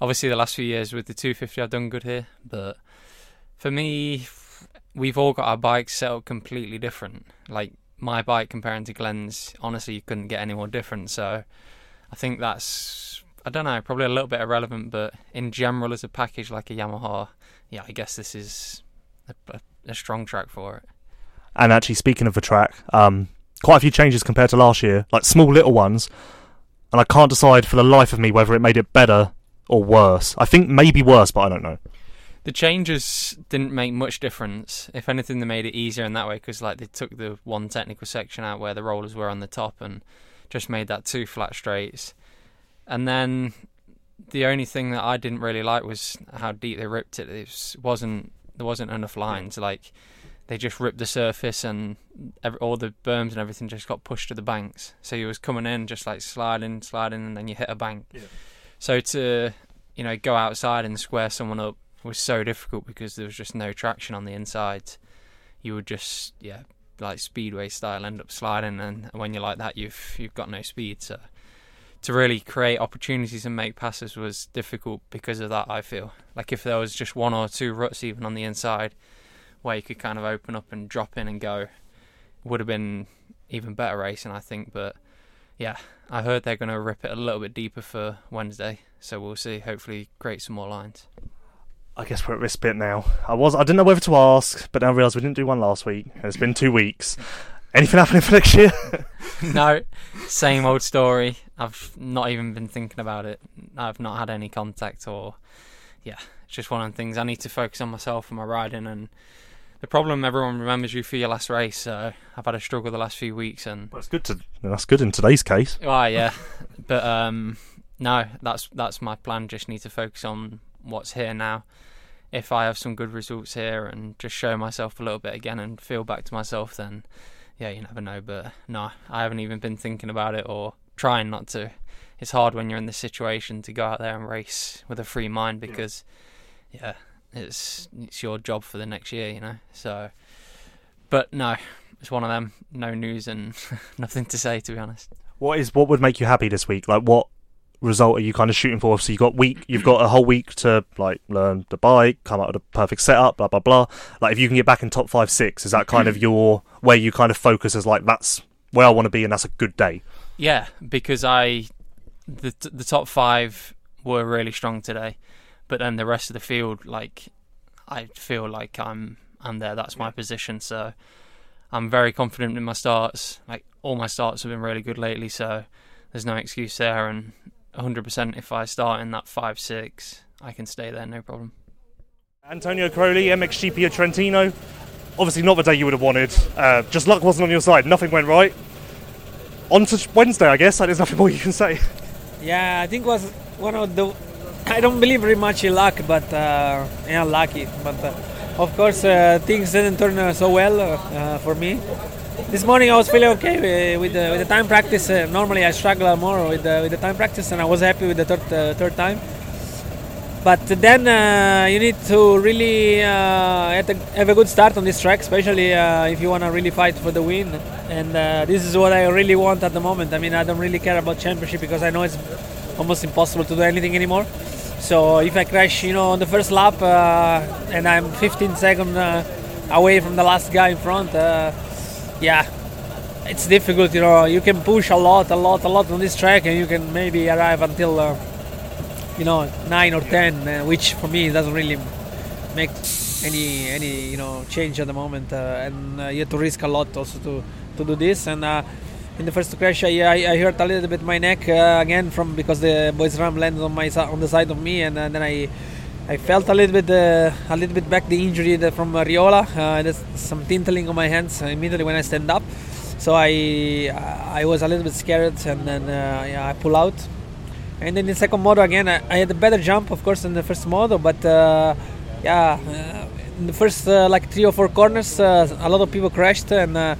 obviously the last few years with the 250 I've done good here, but for me, we've all got our bikes set up completely different. Like my bike comparing to Glenn's, honestly, you couldn't get any more different. So I think that's I don't know, probably a little bit irrelevant, but in general, as a package like a Yamaha, yeah, I guess this is a, a, strong track for it. And actually, speaking of the track, um, quite a few changes compared to last year, like small little ones. And I can't decide for the life of me whether it made it better or worse. I think maybe worse, but I don't know. The changes didn't make much difference. If anything, they made it easier in that way because, like, they took the one technical section out where the rollers were on the top and just made that two flat straights. And then the only thing that I didn't really like was how deep they ripped it. It wasn't there wasn't enough lines. Like they just ripped the surface and every, all the berms and everything just got pushed to the banks. So you was coming in just like sliding, sliding, and then you hit a bank. Yeah. So to you know go outside and square someone up was so difficult because there was just no traction on the inside. You would just yeah like speedway style end up sliding, and when you're like that, you've you've got no speed. So to really create opportunities and make passes was difficult because of that. I feel like if there was just one or two ruts even on the inside where you could kind of open up and drop in and go, would have been even better racing, I think. But yeah, I heard they're going to rip it a little bit deeper for Wednesday, so we'll see. Hopefully, create some more lines. I guess we're at this bit now. I was I didn't know whether to ask, but now I realise we didn't do one last week. It's been two weeks. Anything happening for next year? no, same old story. I've not even been thinking about it. I've not had any contact or, yeah, it's just one of the things. I need to focus on myself and my riding. And the problem, everyone remembers you for your last race. So I've had a struggle the last few weeks, and well, it's good to. That's good in today's case. Oh yeah, but um, no, that's that's my plan. Just need to focus on what's here now. If I have some good results here and just show myself a little bit again and feel back to myself, then yeah, you never know. But no, I haven't even been thinking about it or trying not to. It's hard when you're in this situation to go out there and race with a free mind because, yeah, yeah it's it's your job for the next year, you know. So, but no, it's one of them. No news and nothing to say, to be honest. What is what would make you happy this week? Like, what result are you kind of shooting for? So you got week, you've got a whole week to like learn the bike, come up with a perfect setup, blah blah blah. Like, if you can get back in top five, six, is that kind of your where you kind of focus as like that's where I want to be and that's a good day? Yeah, because I the the top five were really strong today, but then the rest of the field, like I feel like I'm I'm there. That's my position. So I'm very confident in my starts. Like all my starts have been really good lately. So there's no excuse there. And 100% if I start in that five six, I can stay there, no problem. Antonio Cairoli, MXGP of Trentino. Obviously, not the day you would have wanted. Uh, just luck wasn't on your side. Nothing went right on to Wednesday, I guess. There's nothing more you can say. Yeah, I think was one of the. I don't believe very much in luck, but uh, yeah, lucky. But uh, of course, uh, things didn't turn uh, so well uh, for me. This morning I was feeling okay with the, with the time practice. Uh, normally I struggle more with the, with the time practice, and I was happy with the third third time. But then uh, you need to really uh, have a good start on this track, especially uh, if you want to really fight for the win. And uh, this is what I really want at the moment. I mean, I don't really care about championship because I know it's almost impossible to do anything anymore. So if I crash, you know, on the first lap uh, and I'm 15 seconds uh, away from the last guy in front, yeah, it's difficult. You know, you can push a lot, a lot, a lot on this track, and you can maybe arrive until you know nine or ten, uh, which for me doesn't really make any any you know change at the moment, uh, and uh, you have to risk a lot also to to do this. And uh, in the first crash, I, I, I hurt a little bit my neck uh, again from because the boys ram landed on my on the side of me, and then I. I felt a little bit, uh, a little bit back the injury from Riola. there's some tintling on my hands immediately when I stand up, so I I was a little bit scared, and then yeah, I pull out and then in second moto again, I, I, had a better jump, of course, in the first moto, but uh, yeah, uh, in the first uh, like three or four corners, uh, a lot of people crashed and uh,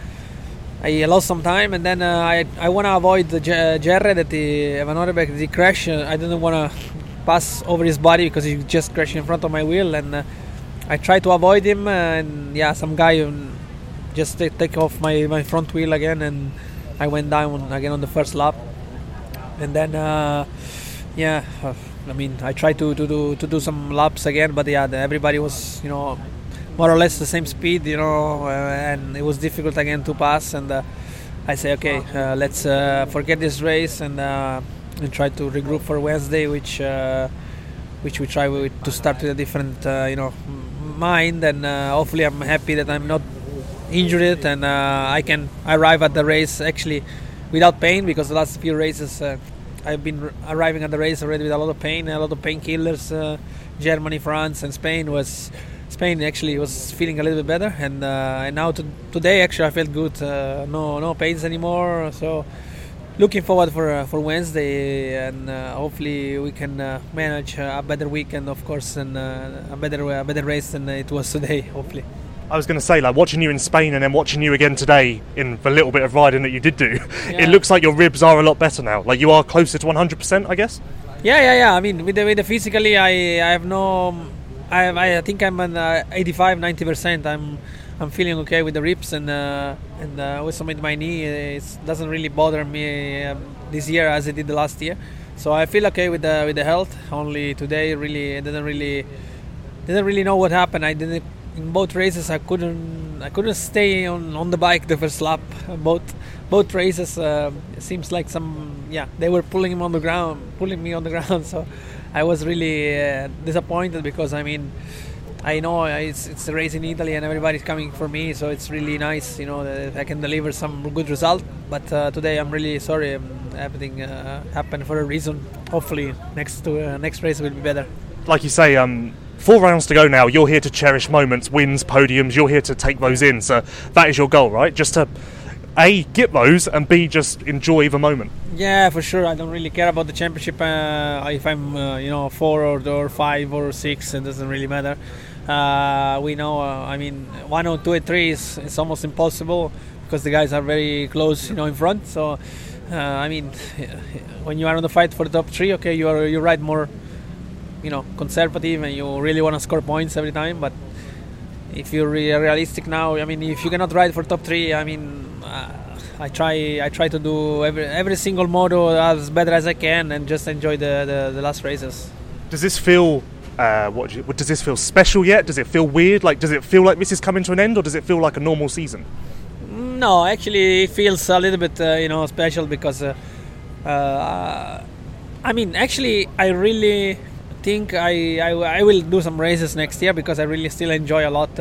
I lost some time. And then uh, I I want to avoid the Jerry that he Van Horebeek that crash. crashed. I didn't want to pass over his body because he just crashed in front of my wheel, and I tried to avoid him. and yeah, some guy um, just take, take off my my front wheel again, and I went down again on the first lap and then uh, yeah I mean, I tried to, to do to do some laps again, but yeah, the, everybody was you know more or less the same speed, you know, uh, and it was difficult again to pass. And uh, I say, okay, uh, let's uh, forget this race and uh, and try to regroup for Wednesday, which uh, which we try with, to start with a different you know mind. And hopefully, I'm happy that I'm not injured and I can arrive at the race actually without pain because the last few races I've been arriving at the race already with a lot of pain, a lot of painkillers. Uh, Germany, France, and Spain was Spain actually was feeling a little bit better, and uh, and now to, today actually I felt good. Uh, no no pains anymore. So looking forward for uh, for Wednesday, and uh, hopefully we can uh, manage a better weekend, of course, and a better a better race than it was today. Hopefully. I was going to say, like watching you in Spain and then watching you again today in the little bit of riding that you did do, yeah. it looks like your ribs are a lot better now. Like you are closer to 100%, I guess. Yeah, yeah, yeah. I mean, with the, with the physically, I I have no, I I think I'm on uh, 85, 90 percent. I'm I'm feeling okay with the ribs and uh, and uh, with some in my knee. It doesn't really bother me um, this year as it did the last year. So I feel okay with the with the health. Only today, really, I didn't really didn't really know what happened. I didn't in both races I couldn't I couldn't stay on, on the bike the first lap both both races uh, seems like some yeah they were pulling him on the ground pulling me on the ground so I was really uh, disappointed because I mean I know it's, it's a race in Italy and everybody's coming for me so it's really nice you know that I can deliver some good result but uh, today I'm really sorry um, everything uh, happened for a reason hopefully next to uh, next race will be better like you say um Four rounds to go now. You're here to cherish moments, wins, podiums. You're here to take those in. So that is your goal, right? Just to a get those and b just enjoy the moment. Yeah, for sure. I don't really care about the championship. Uh, if I'm, uh, you know, four or, or five or six, it doesn't really matter. Uh, we know. Uh, I mean, one or two or three is it's almost impossible because the guys are very close, you know, in front. So. Uh, I mean, when you are on the fight for the top three, okay, you are you ride more you know conservative and you really want to score points every time. But if you're realistic now, I mean, if you cannot ride for top three, I mean, I try I try to do every every single moto as better as I can and just enjoy the the, the last races. Does this feel? Uh, what, you, what does this feel special yet? Does it feel weird? Like, does it feel like this is coming to an end, or does it feel like a normal season? No, actually, it feels a little bit, uh, you know, special because, uh, uh I mean, actually, I really think I, I, I, will do some races next year because I really still enjoy a lot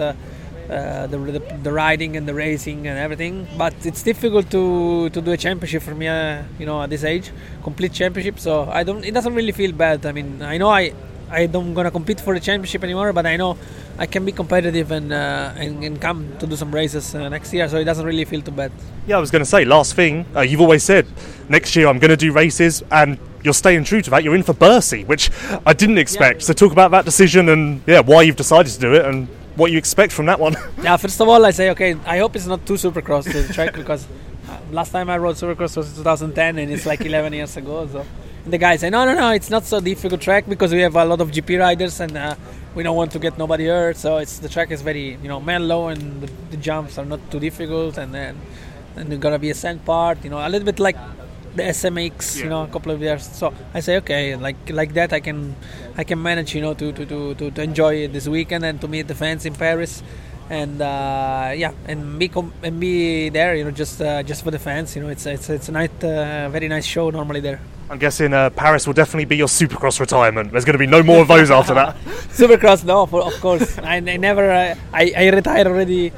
uh, the, the, the riding and the racing and everything. But it's difficult to, to do a championship for me, uh, you know, at this age, complete championship. So I don't. It doesn't really feel bad. I mean, I know I I don't gonna compete for the championship anymore, but I know I can be competitive and uh, and, and, come to do some races uh, next year. So it doesn't really feel too bad. Yeah, I was gonna say last thing. Uh, you've always said next year I'm gonna do races and you're staying true to that. You're in for Bercy, which I didn't expect. Yeah. So talk about that decision and yeah, why you've decided to do it and what you expect from that one. yeah, first of all, I say okay. I hope it's not too supercross the track because uh, last time I rode supercross was 2010 and it's like 11 years ago. So the guy say no, no, no, it's not so difficult track because we have a lot of GP riders and. Uh, we don't want to get nobody hurt, so it's the track is very you know mellow and the, the jumps are not too difficult, and then and there's gonna be a sand part, you know, a little bit like the SMX, yeah. you know, a couple of years. So I say, okay, like like that, I can I can manage, you know, to to, to, to, to enjoy this weekend and to meet the fans in Paris, and uh, yeah, and be com- and be there, you know, just uh, just for the fans. You know, it's it's it's a nice, uh, very nice show normally there. I'm guessing uh, Paris will definitely be your Supercross retirement. There's going to be no more of those after that. Supercross, no, for, of course. I, I never, uh, I, I retired already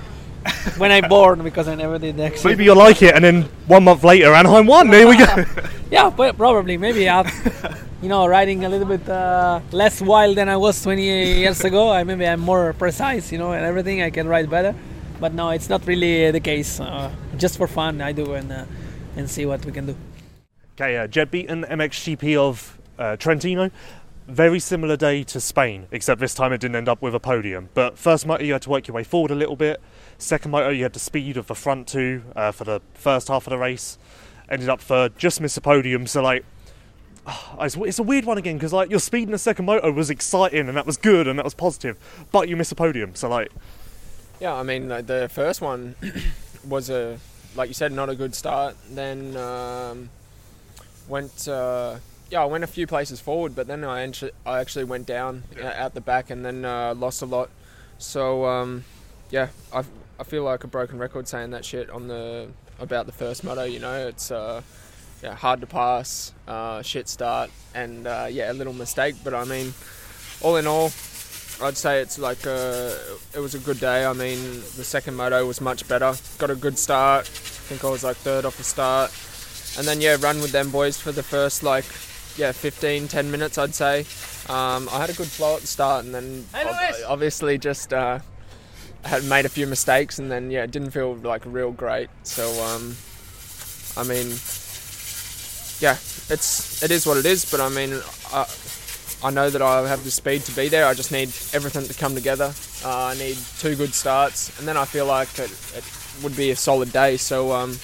when I'm born because I never did actually. Maybe you'll like it, and then one month later, Anaheim won. There we go. yeah, but probably maybe I'll, you know, riding a little bit uh, less wild than I was 20 years ago. I maybe I'm more precise, you know, and everything. I can ride better, but no, it's not really the case. Uh, just for fun, I do and uh, and see what we can do. Okay, uh, Jed Beaton, MXGP of uh, Trentino very similar day to Spain, except this time it didn't end up with a podium. But first moto, you had to work your way forward a little bit. Second moto, you had the speed of the front two uh, for the first half of the race. Ended up third, just missed a podium. So like, it's a weird one again because like your speed in the second moto was exciting and that was good and that was positive, but you missed a podium. So like, yeah, I mean the first one was a like you said not a good start. Then um, went. Uh, yeah, I went a few places forward, but then I actually, I actually went down uh, out the back and then uh, lost a lot. So um, yeah, I, I feel like a broken record saying that shit on the about the first moto. You know, it's uh, yeah hard to pass, uh, shit start, and uh, yeah a little mistake. But I mean, all in all, I'd say it's like uh, it was a good day. I mean, the second moto was much better. Got a good start. I think I was like third off the start, and then yeah, run with them boys for the first like yeah 15 10 minutes I'd say. Um, I had a good flow at the start, and then ob- obviously just uh, had made a few mistakes, and then yeah, it didn't feel like real great. So um, I mean, yeah, it's it is what it is. But I mean, I, I know that I have the speed to be there. I just need everything to come together. Uh, I need two good starts, and then I feel like it, it would be a solid day. So um,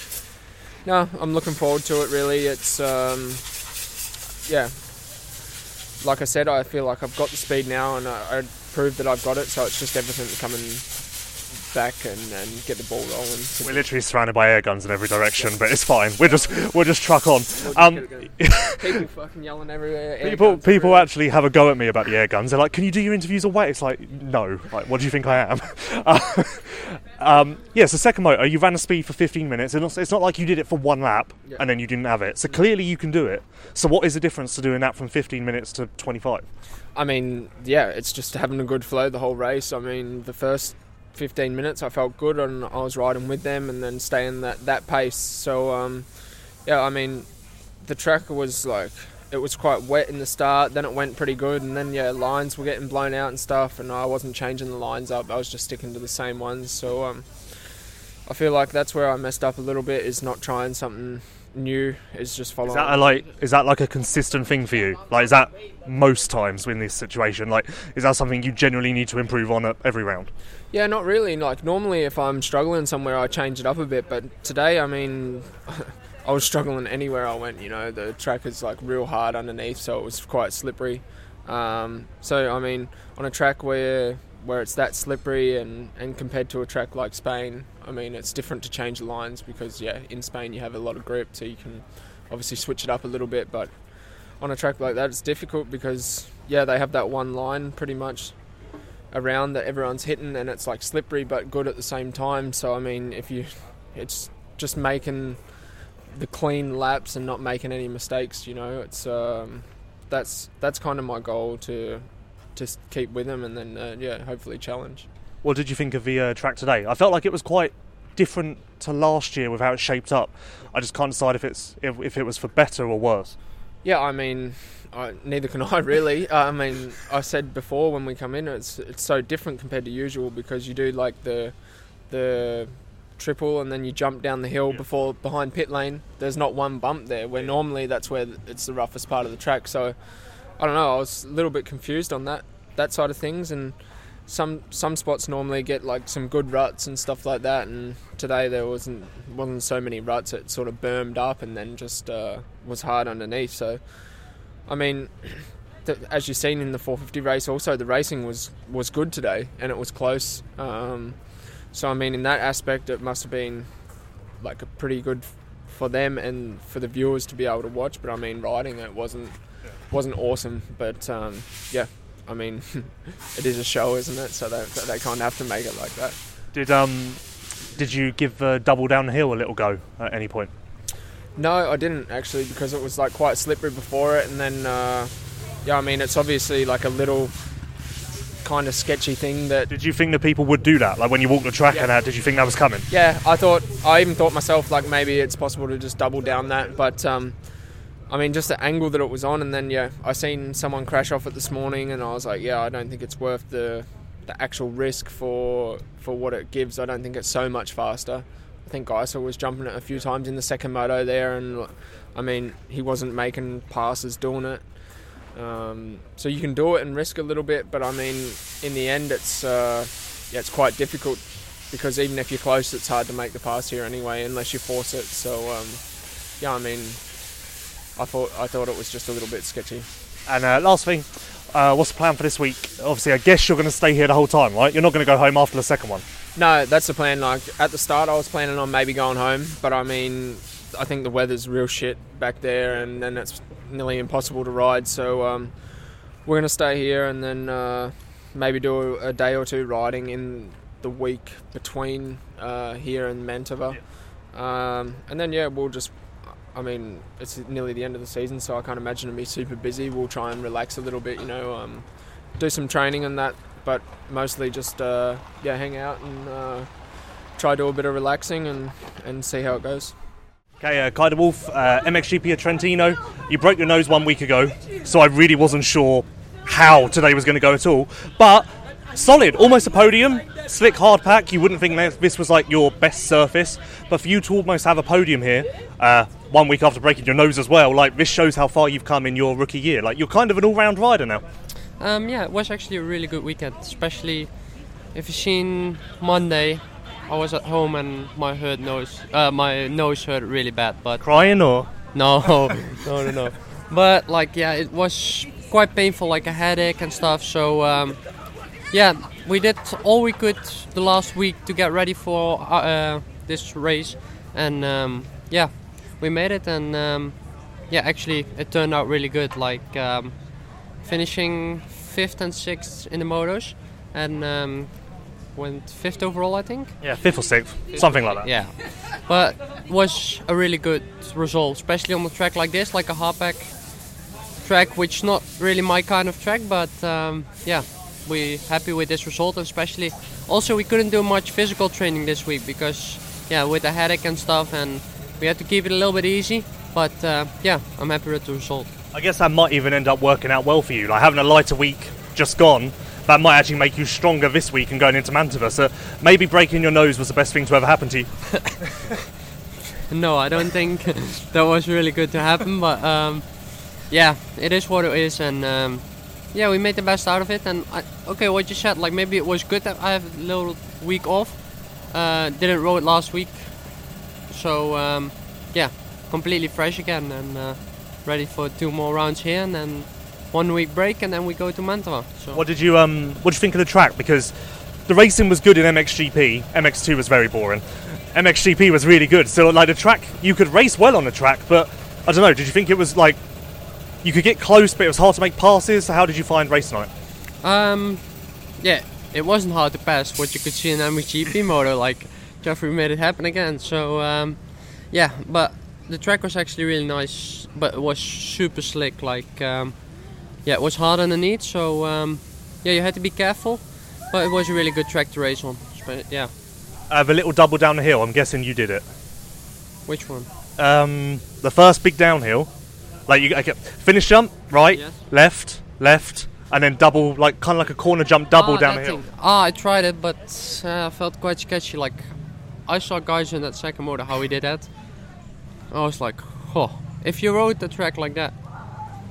no, I'm looking forward to it. Really, it's um, yeah. Like I said, I feel like I've got the speed now, and I, I proved that I've got it. So it's just everything coming back and, and get the ball rolling. We're literally surrounded by air guns in every direction, but it's fine. We're just we'll just truck on. Um, People fucking yelling everywhere. people people everywhere. actually have a go at me about the air guns. They're like, "Can you do your interviews away?" It's like, no. Like, what do you think I am? Uh, um, yeah. So second motor, you ran a speed for 15 minutes, and it's it's not like you did it for one lap Yeah. and then you didn't have it. So clearly you can do it. So what is the difference to doing that from 15 minutes to 25? I mean, yeah, it's just having a good flow the whole race. I mean, the first 15 minutes I felt good and I was riding with them and then staying that, that pace. So, um, yeah, I mean, the track was like, it was quite wet in the start, then it went pretty good, and then, yeah, lines were getting blown out and stuff, and I wasn't changing the lines up, I was just sticking to the same ones. So, um, I feel like that's where I messed up a little bit, is not trying something new, is just following. Is that a, like is that like a consistent thing for you? Like is that most times in this situation? Like is that something you generally need to improve on at every round? Yeah, not really. Like normally, if I'm struggling somewhere, I change it up a bit. But today, I mean, I was struggling anywhere I went. You know, the track is like real hard underneath, so it was quite slippery. Um, so I mean, on a track where where it's that slippery and, and compared to a track like Spain, I mean, it's different to change the lines because yeah, in Spain you have a lot of grip, so you can obviously switch it up a little bit. But on a track like that, it's difficult because yeah, they have that one line pretty much around that everyone's hitting and it's like slippery but good at the same time so i mean if you it's just making the clean laps and not making any mistakes you know it's um, that's that's kind of my goal to just keep with them and then uh, yeah hopefully challenge What did you think of the uh, track today? I felt like it was quite different to last year with how it shaped up. I just can't decide if it's if, if it was for better or worse. Yeah, I mean, I, neither can I really. Uh, I mean, I said before when we come in, it's it's so different compared to usual because you do like the the triple and then you jump down the hill before behind pit lane. There's not one bump there where normally that's where it's the roughest part of the track. So I don't know. I was a little bit confused on that that side of things and. Some some spots normally get like some good ruts and stuff like that, and today there wasn't wasn't so many ruts. It sort of bermed up and then just uh, was hard underneath. So I mean, as you've seen in the 450 race, also the racing was was good today, and it was close. Um, so I mean, in that aspect, it must have been like a pretty good for them and for the viewers to be able to watch. But I mean, riding it wasn't wasn't awesome. But um, yeah, I mean, it is a show, isn't it? So they they kind of have to make it like that. Did um did you give uh, double downhill a little go at any point? No, I didn't actually because it was like quite slippery before it, and then uh, yeah, I mean it's obviously like a little kind of sketchy thing that Did you think that people would do that? Like when you walked the track Yeah. and that, did you think that was coming? yeah, I thought I even thought myself like maybe it's possible to just double down that, but um, I mean just the angle that it was on, and then yeah, I seen someone crash off it this morning, and I was like, yeah, I don't think it's worth the the actual risk for for what it gives. I don't think it's so much faster. I think Gajser was jumping it a few times in the second moto there, and I mean he wasn't making passes doing it. Um, so you can do it and risk a little bit, but I mean in the end it's uh, yeah it's quite difficult because even if you're close, it's hard to make the pass here anyway, unless you force it. So um, yeah, I mean, I thought I thought it was just a little bit sketchy. And uh, last thing, uh, what's the plan for this week? Obviously, I guess you're going to stay here the whole time, right? You're not going to go home after the second one. No, that's the plan. Like at the start, I was planning on maybe going home, but I mean, I think the weather's real shit back there, and then it's nearly impossible to ride. So um, we're gonna stay here and then uh, maybe do a day or two riding in the week between uh, here and Mantova, um, and then yeah, we'll just. I mean, it's nearly the end of the season, so I can't imagine it'll be super busy. We'll try and relax a little bit, you know, um, do some training and that, but mostly just uh, yeah, hang out and uh, try to do a bit of relaxing and, and see how it goes. Okay, uh, Kay de Wolf, uh, MXGP at Trentino. You broke your nose one week ago, so I really wasn't sure how today was going to go at all. But solid, almost a podium. Slick hard pack. You wouldn't think this was like your best surface, but for you to almost have a podium here, uh, one week after breaking your nose as well, like this shows how far you've come in your rookie year. Like you're kind of an all-round rider now. Um, yeah, it was actually a really good weekend, especially if you've seen Monday. I was at home and my hurt nose, uh, my nose hurt really bad. But Crying or no, no, no, no. But like, yeah, it was quite painful, like a headache and stuff. So um, yeah, we did all we could the last week to get ready for uh, uh, this race, and um, yeah, we made it. And um, yeah, actually, it turned out really good. Like um, finishing fifth and sixth in the motos, and um, went fifth overall, I think. yeah, fifth or sixth, something like that. Yeah, but was a really good result, especially on a track like this, like a hardback track, which not really my kind of track. But um, yeah, we happy with this result, especially also we couldn't do much physical training this week because yeah, with the headache and stuff, and we had to keep it a little bit easy. But uh, yeah, I'm happy with the result. I guess that might even end up working out well for you. Like having a lighter week just gone, that might actually make you stronger this week and going into Mantova. So maybe breaking your nose was the best thing to ever happen to you. No, I don't think that was really good to happen. But um, yeah, it is what it is, and um, yeah, we made the best out of it. And I, okay, what you said, like maybe it was good that I have a little week off. Uh, didn't row it last week, so um, yeah, completely fresh again and uh, ready for two more rounds here, and then one week break, and then we go to Mantova. So What did you um What did you think of the track? Because the racing was good in MXGP. MX2 was very boring. MXGP was really good. So like the track, you could race well on the track, but I don't know. Did you think it was like you could get close, but it was hard to make passes? So how did you find race night? Um, yeah, it wasn't hard to pass. What you could see in MXGP motor, like Jeffrey made it happen again. So um, yeah, but the track was actually really nice, but it was super slick. Like um, yeah, it was hard underneath. So um, yeah, you had to be careful, but it was a really good track to race on. Sp- Yeah, Have a little double down the hill. I'm guessing you did it. which one? Um, the first big downhill, like you okay, finish jump, right, Yes. left, left, and then double, like kind of like a corner jump, double Ah, down the hill. thing. Ah, I tried it, but uh, I felt quite sketchy. Like, I saw Gajser in that second motor how he did that. I was like, oh, if you rode the track like that,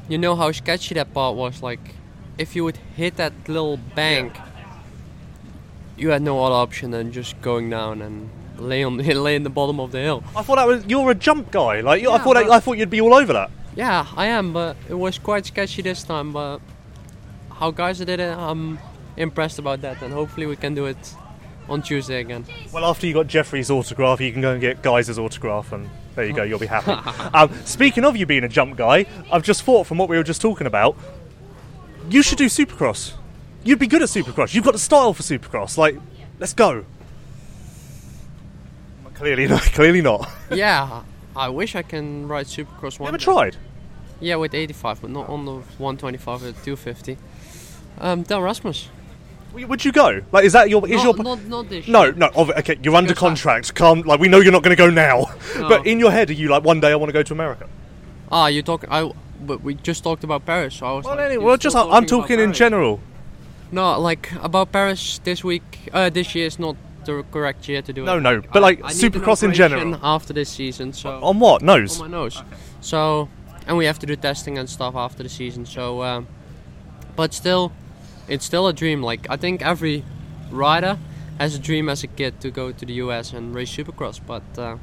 you know how sketchy that part was. Like, if you would hit that little bank, you had no other option than just going down and lay on the lay in the bottom of the hill. I thought that was you're a jump guy. Like you I Yeah, thought that, but- I thought you'd be all over that. Yeah, I am, but it was quite sketchy this time. But how Gajser did it, I'm impressed about that, and hopefully we can do it on Tuesday again. Well, after you got Jeffrey's autograph, you can go and get Guy's autograph, and there you go. You'll be happy. um, speaking of you being a jump guy, I've just thought from what we were just talking about, you should do Supercross. You'd be good at Supercross. You've got the style for Supercross. Like, let's go. Clearly not. Clearly not. yeah, I wish I can ride Supercross one. Never day. tried. Yeah, with 85, but not on the 125 or 250. Um, Del Rasmus. Would you go? Like, is that your? Is not, your? not, not this no, no. Okay, you're under contract. Come, like we know you're not going to go now, No. but in your head, are you like one day I want to go to America? Ah, you talking? I. But we just talked about Paris, so I was Well, like, anyway, well, just I'm talking in general. No, like about Paris this week. Uh, this year is not the correct year to do No, it. no, no, but, like, I an Supercross in general. After this season, so On what nose? on my nose. So, and we have to do testing and stuff after the season. So, um, but still, it's still a dream. Like I think every rider has a dream as a kid to go to the US and race Supercross. But uh,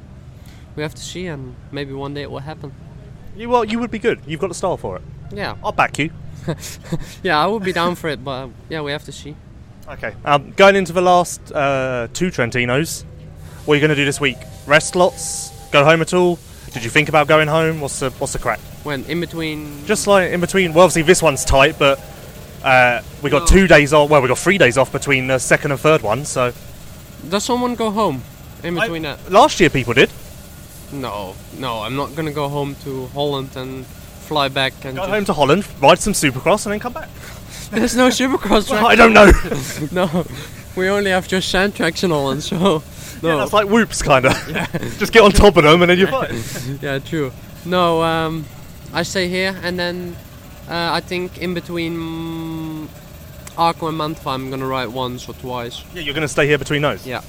we have to see, and maybe one day it will happen. You well, you would be good. You've got the style for it. Yeah, I'll back you. yeah, I would be down for it. But yeah, we have to see. Okay. Um, going into the last uh, two Trentinos, what are you going to do this week? Rest lots? Go home at all? Did you think about going home? What's the what's the crack? When in between. Just like in between. Well, obviously this one's tight, but uh, we got two days off. Well, we got three days off between the second and third one. So Does someone go home in between that? last year people did. No, no, I'm not gonna go home to Holland and fly back and. Go just- home to Holland, ride some Supercross, and then come back. There's no supercross track. I don't know. No, we only have just sand tracks in Holland, so. No. that's like whoops, kind of. Just get on top of them, and then you're fine. yeah, true. No, um, I stay here, and then I think in between Arco and Mantova, I'm gonna ride once or twice. Yeah, you're going to stay here between those. Yeah.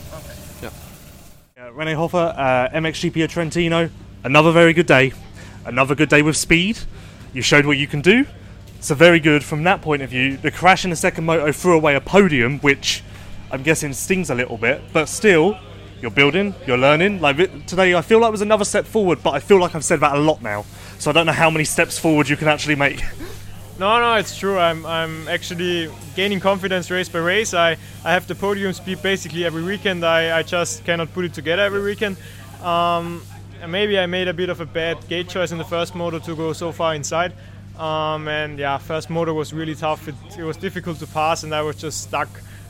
Uh, Rene Hofer, uh, MXGP of Trentino. Another very good day. Another good day with speed. You showed what you can do. So very good from that point of view. The crash in the second moto threw away a podium, which I'm guessing stings a little bit, but still, you're building, you're learning. Like today, I feel like was another step forward, but I feel like I've said that a lot now. So I don't know how many steps forward you can actually make. No, no, it's true. I'm, I'm actually gaining confidence race by race. I, I have the podium speed basically every weekend. I, I just cannot put it together every weekend. Um, maybe I made a bit of a bad gate choice in the first motor to go so far inside. Um, and yeah, first motor was really tough. It, it was difficult to pass, and I was just stuck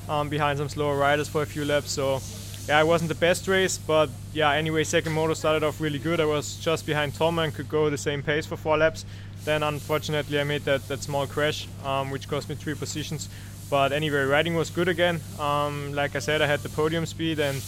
um, behind some slower riders for a few laps. So yeah, it wasn't the best race, but yeah, anyway, second motor started off really good. I was just behind Tom and could go the same pace for four laps. Then unfortunately I made that, that small crash, um, which cost me three positions. But anyway, riding was good again. Um, like I said, I had the podium speed, and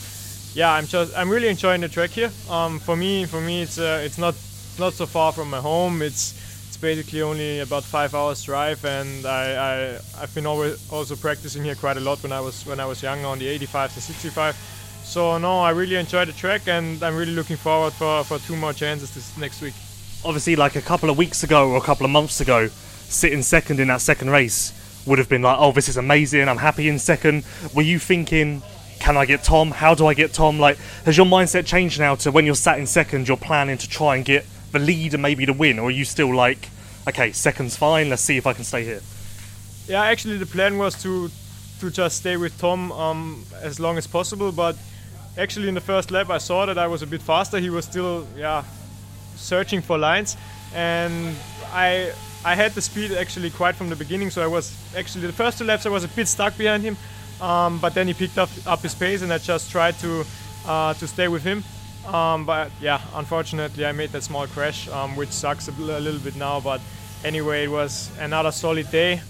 yeah, I'm just I'm really enjoying the track here. Um, for me, for me, it's uh, it's not not so far from my home. It's it's basically only about five hours drive, and I, I I've been always also practicing here quite a lot when I was when I was younger on the 85 to 65. So no, I really enjoyed the track, and I'm really looking forward for, for two more chances this next week. Obviously, like a couple of weeks ago or a couple of months ago, sitting second in that second race would have been like, oh, this is amazing. I'm happy in second. Were you thinking? Can I get Tom? How do I get Tom? Like, has your mindset changed now to when you're sat in second, you're planning to try and get the lead and maybe the win, or are you still like, okay, second's fine. Let's see if I can stay here. Yeah, actually the plan was to to just stay with Tom um, as long as possible, but actually in the first lap I saw that I was a bit faster. He was still yeah searching for lines, and I I had the speed actually quite from the beginning. So I was actually the first two laps I was a bit stuck behind him, um, but then he picked up up his pace, and I just tried to uh, to stay with him. Um, but yeah, unfortunately I made that small crash, um, which sucks a, a little bit now. But anyway, it was another solid day.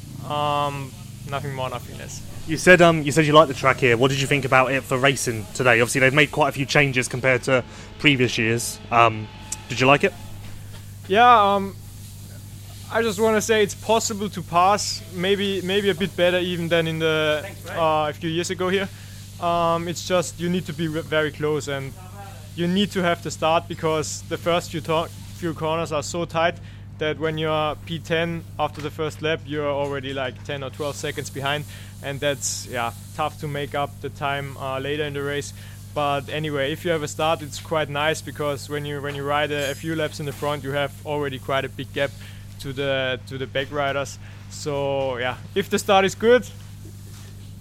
Nothing more, nothing less. You said um, you said you liked the track here. What did you think about it for racing today? Obviously, they've made quite a few changes compared to previous years. Um, did you like it? Yeah, um, I just want to say it's possible to pass, maybe maybe a bit better even than in the uh, a few years ago here. Um, it's just you need to be very close and you need to have the start because the first few to- few corners are so tight that when you're P10 after the first lap, you're already like 10 or 12 seconds behind, and that's yeah tough to make up the time uh, later in the race. But anyway, if you have a start, it's quite nice because when you when you ride a, a few laps in the front, you have already quite a big gap to the to the back riders. So yeah, if the start is good,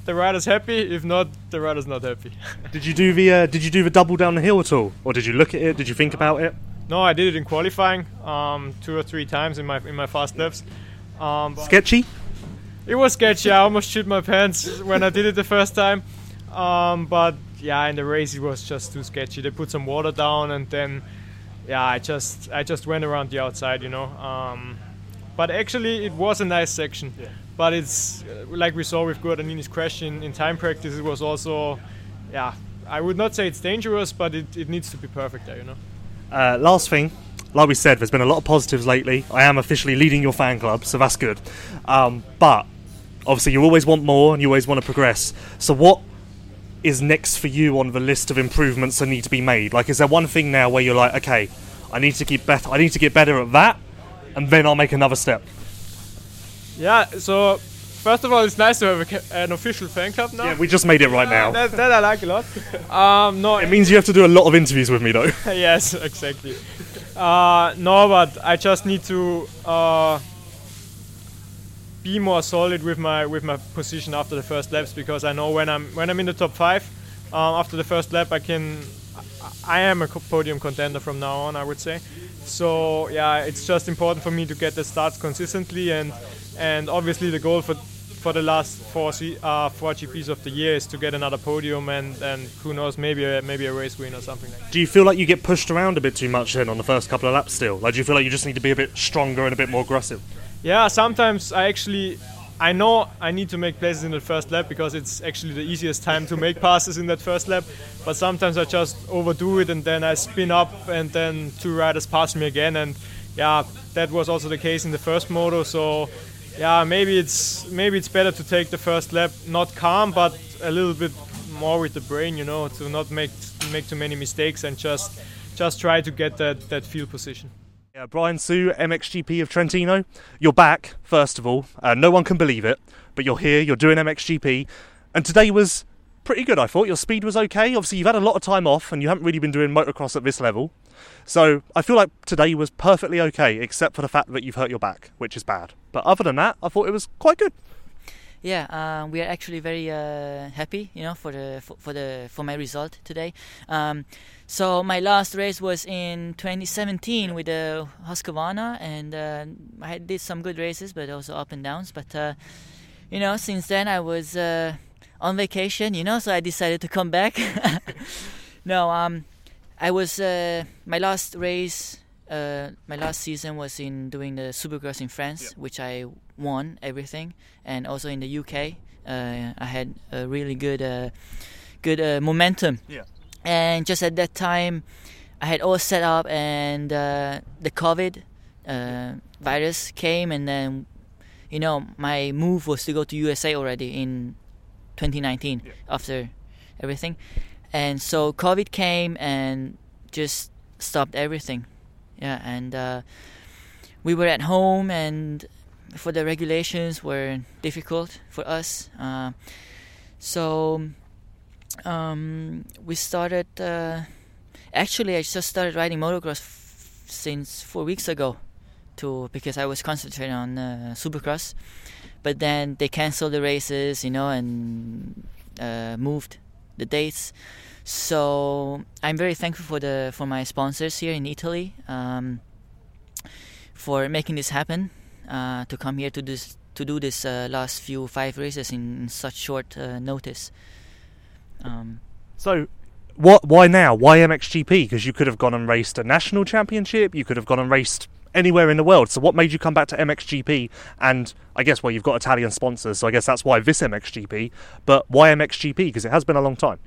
the rider's happy. If not, the rider's not happy. Did you do the uh, Did you do the double down the hill at all, or did you look at it? Did you think about it? No, I did it in qualifying um, two or three times in my in my fast laps. Um, Sketchy. It was sketchy. I almost shit my pants when I did it the first time. Um, but yeah, in the race it was just too sketchy. They put some water down and then yeah, I just I just went around the outside, you know. Um, but actually, it was a nice section. But it's uh, like we saw with Guadagnini's crash in, in time practice. It was also yeah. I would not say it's dangerous, but it, it needs to be perfect there, you know. Uh, last thing, like we said, there's been a lot of positives lately. I am officially leading your fan club, so that's good. Um, but obviously, you always want more and you always want to progress. So, what is next for you on the list of improvements that need to be made? Like, is there one thing now where you're like, okay, I need to keep better. I need to get better at that, and then I'll make another step. Yeah. So first of all, it's nice to have ca- an official fan club now. Yeah, we just made it right now. that, that I like a lot. Um, no, It means you have to do a lot of interviews with me, though. yes, exactly. Uh, no, but I just need to uh, be more solid with my with my position after the first laps because I know when I'm when I'm in the top five uh, after the first lap I can I am a podium contender from now on. I would say. So yeah, it's just important for me to get the starts consistently, and and obviously the goal for for the last four uh, four GPs of the year is to get another podium, and and who knows, maybe a, maybe a race win or something like that. Do you feel like you get pushed around a bit too much then on the first couple of laps still? Like, do you feel like you just need to be a bit stronger and a bit more aggressive? Yeah, sometimes I actually I know I need to make places in the first lap because it's actually the easiest time to make passes in that first lap. But sometimes I just overdo it and then I spin up and then two riders pass me again. And yeah, that was also the case in the first moto. So yeah, maybe it's maybe it's better to take the first lap not calm but a little bit more with the brain, you know, to not make make too many mistakes and just just try to get that that field position. Yeah, Brian Hsu, MXGP of Trentino. You're back, first of all. Uh, no one can believe it, but you're here, you're doing MXGP. And today was pretty good, I thought. Your speed was okay. Obviously, you've had a lot of time off and you haven't really been doing motocross at this level. So I feel like today was perfectly okay, except for the fact that you've hurt your back, which is bad. But other than that, I thought it was quite good. Yeah, um, we are actually very uh, happy, you know, for the for, for, the for my result today. Um, so my last race was in 2017 with the uh, Husqvarna, and uh, I did some good races, but also up and downs. But uh, you know, since then I was uh, on vacation, you know, so I decided to come back. no, um, I was uh, my last race. Uh, my last season was in doing the Supercross in France, Yeah. which I won everything, and also in the UK. Uh, I had a really good, uh, good uh, momentum. Yeah. And just at that time, I had all set up, and uh, the COVID uh, virus came, and then, you know, my move was to go to USA already in 2019 Yeah. after everything, and so COVID came and just stopped everything. Yeah, and uh, we were at home, and for the regulations were difficult for us. Uh, so um, we started. Uh, actually, I just started riding motocross f- since four weeks ago, to because I was concentrating on uh, Supercross, but then they canceled the races, you know, and uh, moved the dates. So I'm very thankful for the for my sponsors here in Italy um, for making this happen. Uh, to come here to this to do this uh, last few five races in such short uh, notice. Um, So, what? Why now? Why MXGP? Because you could have gone and raced a national championship. You could have gone and raced anywhere in the world. So, what made you come back to MXGP? And I guess well, you've got Italian sponsors, so I guess that's why this MXGP. But why MXGP? Because it has been a long time.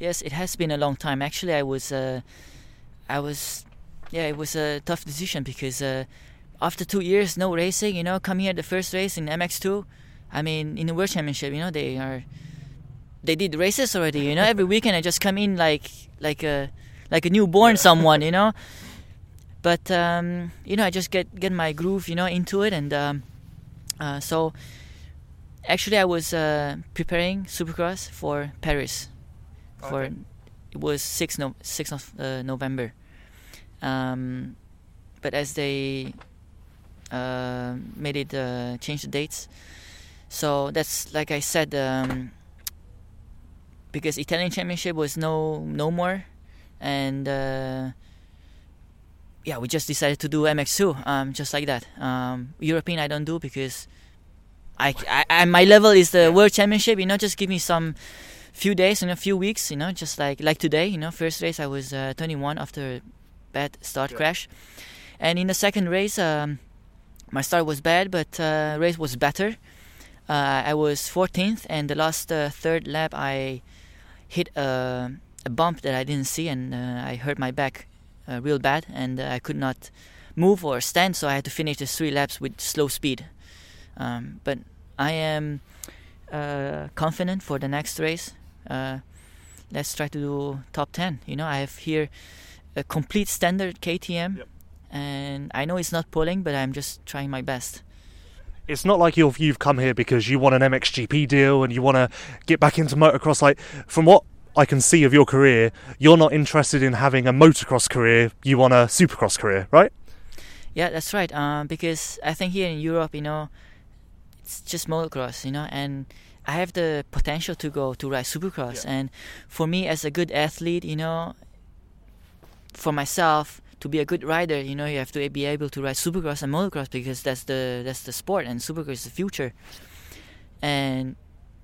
Yes, it has been a long time. Actually, I was, uh, I was, yeah, it was a tough decision because uh, after two years no racing, you know, come here the first race in MX2. I mean, in the World Championship, you know, they are, they did races already. You know, every weekend I just come in like like a like a newborn someone, you know. But um, you know, I just get get my groove, you know, into it, and um, uh, so actually I was uh, preparing Supercross for Paris for Okay. it was 6 no, 6 of uh, November. Um, but as they uh, made it uh, change the dates so that's like I said um, because Italian championship was no no more and uh, yeah we just decided to do MX2 um, just like that. Um, European I don't do because I, I, I my level is the world championship you know just give me some few days in a few weeks you know just like like today you know first race i was uh, 21 after a bad start Yeah. crash and in the second race um, my start was bad but uh, race was better uh, i was 14th and the last uh, third lap i hit a, a bump that i didn't see and uh, i hurt my back uh, real bad and i could not move or stand so i had to finish the three laps with slow speed um, but i am uh, confident for the next race. Uh, let's try to do top 10. You know, I have here a complete standard KTM, Yep. and I know it's not pulling, but I'm just trying my best. It's not like you've you've come here because you want an MXGP deal and you want to get back into motocross. Like from what I can see of your career, you're not interested in having a motocross career. You want a supercross career, right? Yeah, that's right. Um, because I think here in Europe, you know, it's just motocross, you know, and I have the potential to go to ride supercross. Yeah. And for me, as a good athlete, you know, for myself to be a good rider, you know, you have to be able to ride supercross and motocross because that's the that's the sport and supercross is the future. And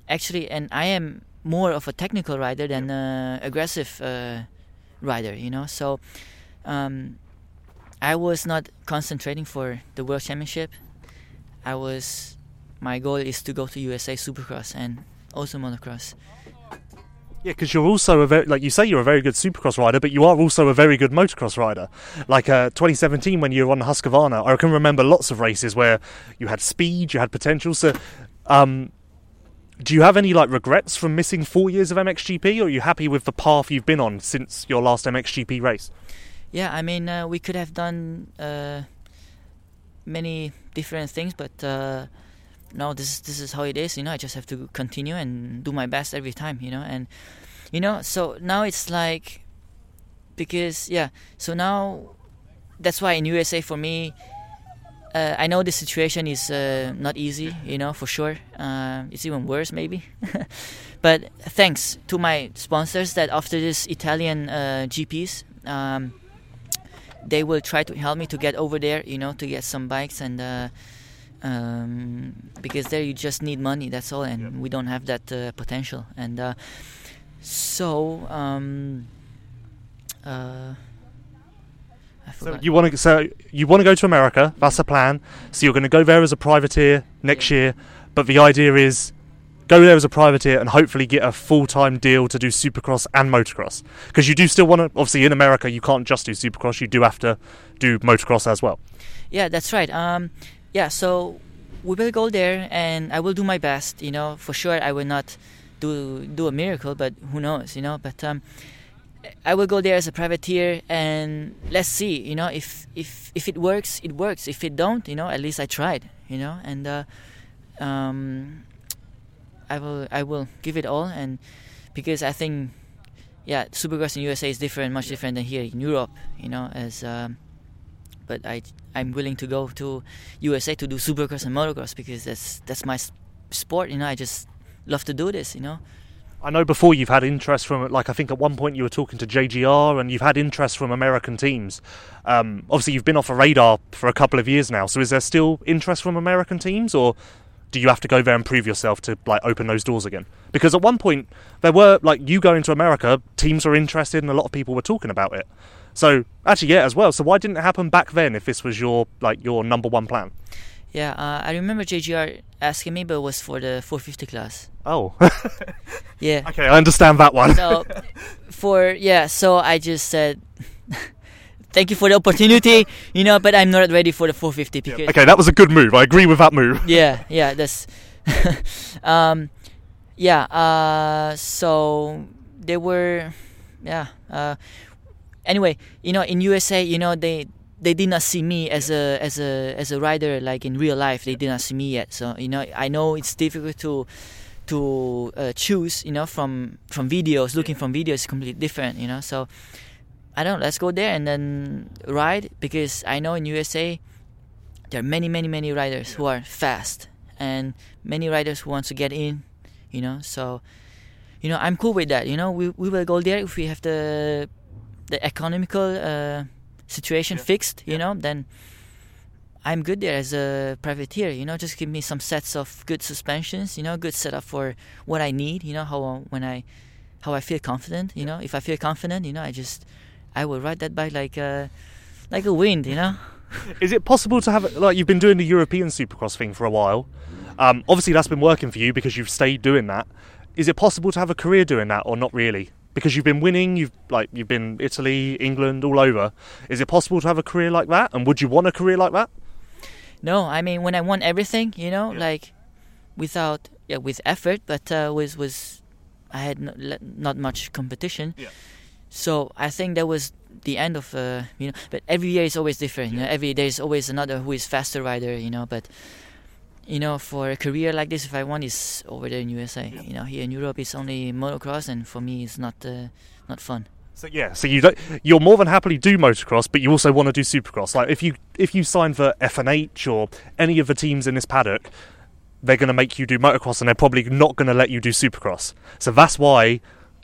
actually, and I am more of a technical rider than uh, aggressive uh, rider, you know. So um, I was not concentrating for the world championship. I was my goal is to go to USA Supercross and also motocross. Yeah, because you're also a very, like you say, you're a very good supercross rider, but you are also a very good motocross rider. Like uh, 2017, when you were on Husqvarna, I can remember lots of races where you had speed, you had potential. So, um, do you have any like regrets from missing four years of MXGP, or are you happy with the path you've been on since your last MXGP race? Yeah, I mean, uh, we could have done uh, many different things, but uh, no, this this is how it is. You know, I just have to continue and do my best every time. You know, and you know, so now it's like because yeah, so now that's why in USA for me. Uh, I know the situation is uh, not easy, you know, for sure. Uh, it's even worse, maybe. but thanks to my sponsors that after this Italian uh, GPs, um, they will try to help me to get over there, you know, to get some bikes and uh, um, because there you just need money. That's all, and Yep. we don't have that uh, potential. And uh, so, um, uh, I So you want to so you want to go to America? That's the plan. So you're going to go there as a privateer next year, but the idea is go there as a privateer and hopefully get a full-time deal to do supercross and motocross because you do still want to obviously in America you can't just do supercross you do have to do motocross as well Yeah, that's right. Um, yeah, so we will go there, and I will do my best. You know, for sure, I will not do do a miracle, but who knows? You know, but um, I will go there as a privateer, and let's see. You know, if if if it works, it works. If it don't, you know, at least I tried. You know, and uh, um, I will I will give it all, and because I think, yeah, Supercross in USA is different, much different than here in Europe. You know, as um, but I I'm willing to go to USA to do Supercross and motocross because that's that's my sport. You know, I just love to do this. You know. I know before you've had interest from like I think at one point you were talking to JGR and you've had interest from American teams um, obviously you've been off a radar for a couple of years now so is there still interest from American teams or do you have to go there and prove yourself to like open those doors again because at one point there were like you going to America teams were interested and a lot of people were talking about it so actually yeah as well so why didn't it happen back then if this was your like your number one plan Yeah, uh, I remember JGR asking me, but it was for the 450 class. oh Yeah. okay I understand that one So for yeah, so I just said. Thank you for the opportunity, you know, but I'm not ready for the 450 Yeah, because okay that was a good move I agree with that move yeah yeah that's um yeah uh so they were yeah uh anyway you know in usa you know they they did not see me as a as a as a rider like in real life they did not see me yet. So you know i know it's difficult to to uh, choose you know from from videos. Looking from videos is completely different you know. So i don't let's go there and then ride because i know in usa there are many many many riders who are fast and many riders who want to get in you know. So you know i'm cool with that you know. We, we will go there if we have the the economical uh, situation Yeah. fixed you Yeah. know then i'm good there as a privateer you know just give me some sets of good suspensions you know good setup for what i need you know how when i how i feel confident you know if i feel confident you know i just i will ride that bike like uh like a wind you know Is it possible to have like you've been doing the European Supercross thing for a while? Um, obviously, that's been working for you because you've stayed doing that. Is it possible to have a career doing that, or not really? Because you've been winning, you've like you've been Italy, England, all over. Is it possible to have a career like that? And would you want a career like that? No, I mean when I won everything, you know, Yeah. like without yeah, with effort, but uh, was was I had no, not much competition. Yeah. So I think that was the end of uh, you know. But every year is always different. You know, every there's always another who is faster rider. You know, but you know for a career like this, if I want, is over there in USA. You know, here in Europe it's only motocross, and for me it's not uh, not fun. So yeah, so you don't, you'll more than happily do motocross, but you also want to do supercross. Like if you if you sign for F&H or any of the teams in this paddock, they're going to make you do motocross, and they're probably not going to let you do supercross. So that's why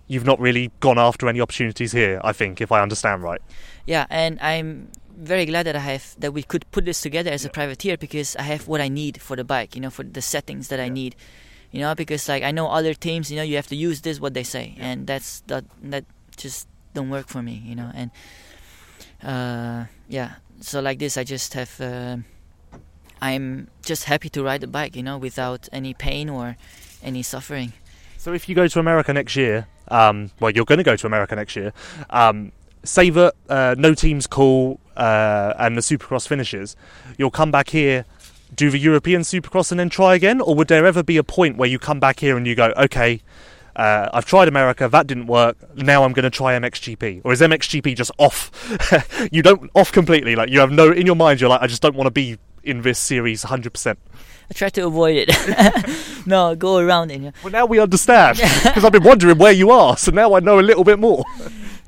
you've not really gone after any opportunities here. I think, if I understand right. Yeah, and I'm very glad that I have that we could put this together as a privateer because I have what I need for the bike, you know, for the settings that I need, you know, because like I know other teams, you know, you have to use this what they say, and that's that that just don't work for me, you know, and uh, yeah, so like this, I just have. Uh, I'm just happy to ride the bike, you know, without any pain or any suffering. So if you go to America next year, um, well, you're going to go to America next year. Um, say that uh, no team's call uh, and the Supercross finishes, you'll come back here, do the European Supercross, and then try again. Or would there ever be a point where you come back here and you go, okay, uh, I've tried America, that didn't work. Now I'm going to try MXGP, or is MXGP just off? you don't off completely. Like you have no in your mind. You're like, I just don't want to be in this series 100%. I try to avoid it. no, go around it. Know. Well, now we understand because I've been wondering where you are, so now I know a little bit more.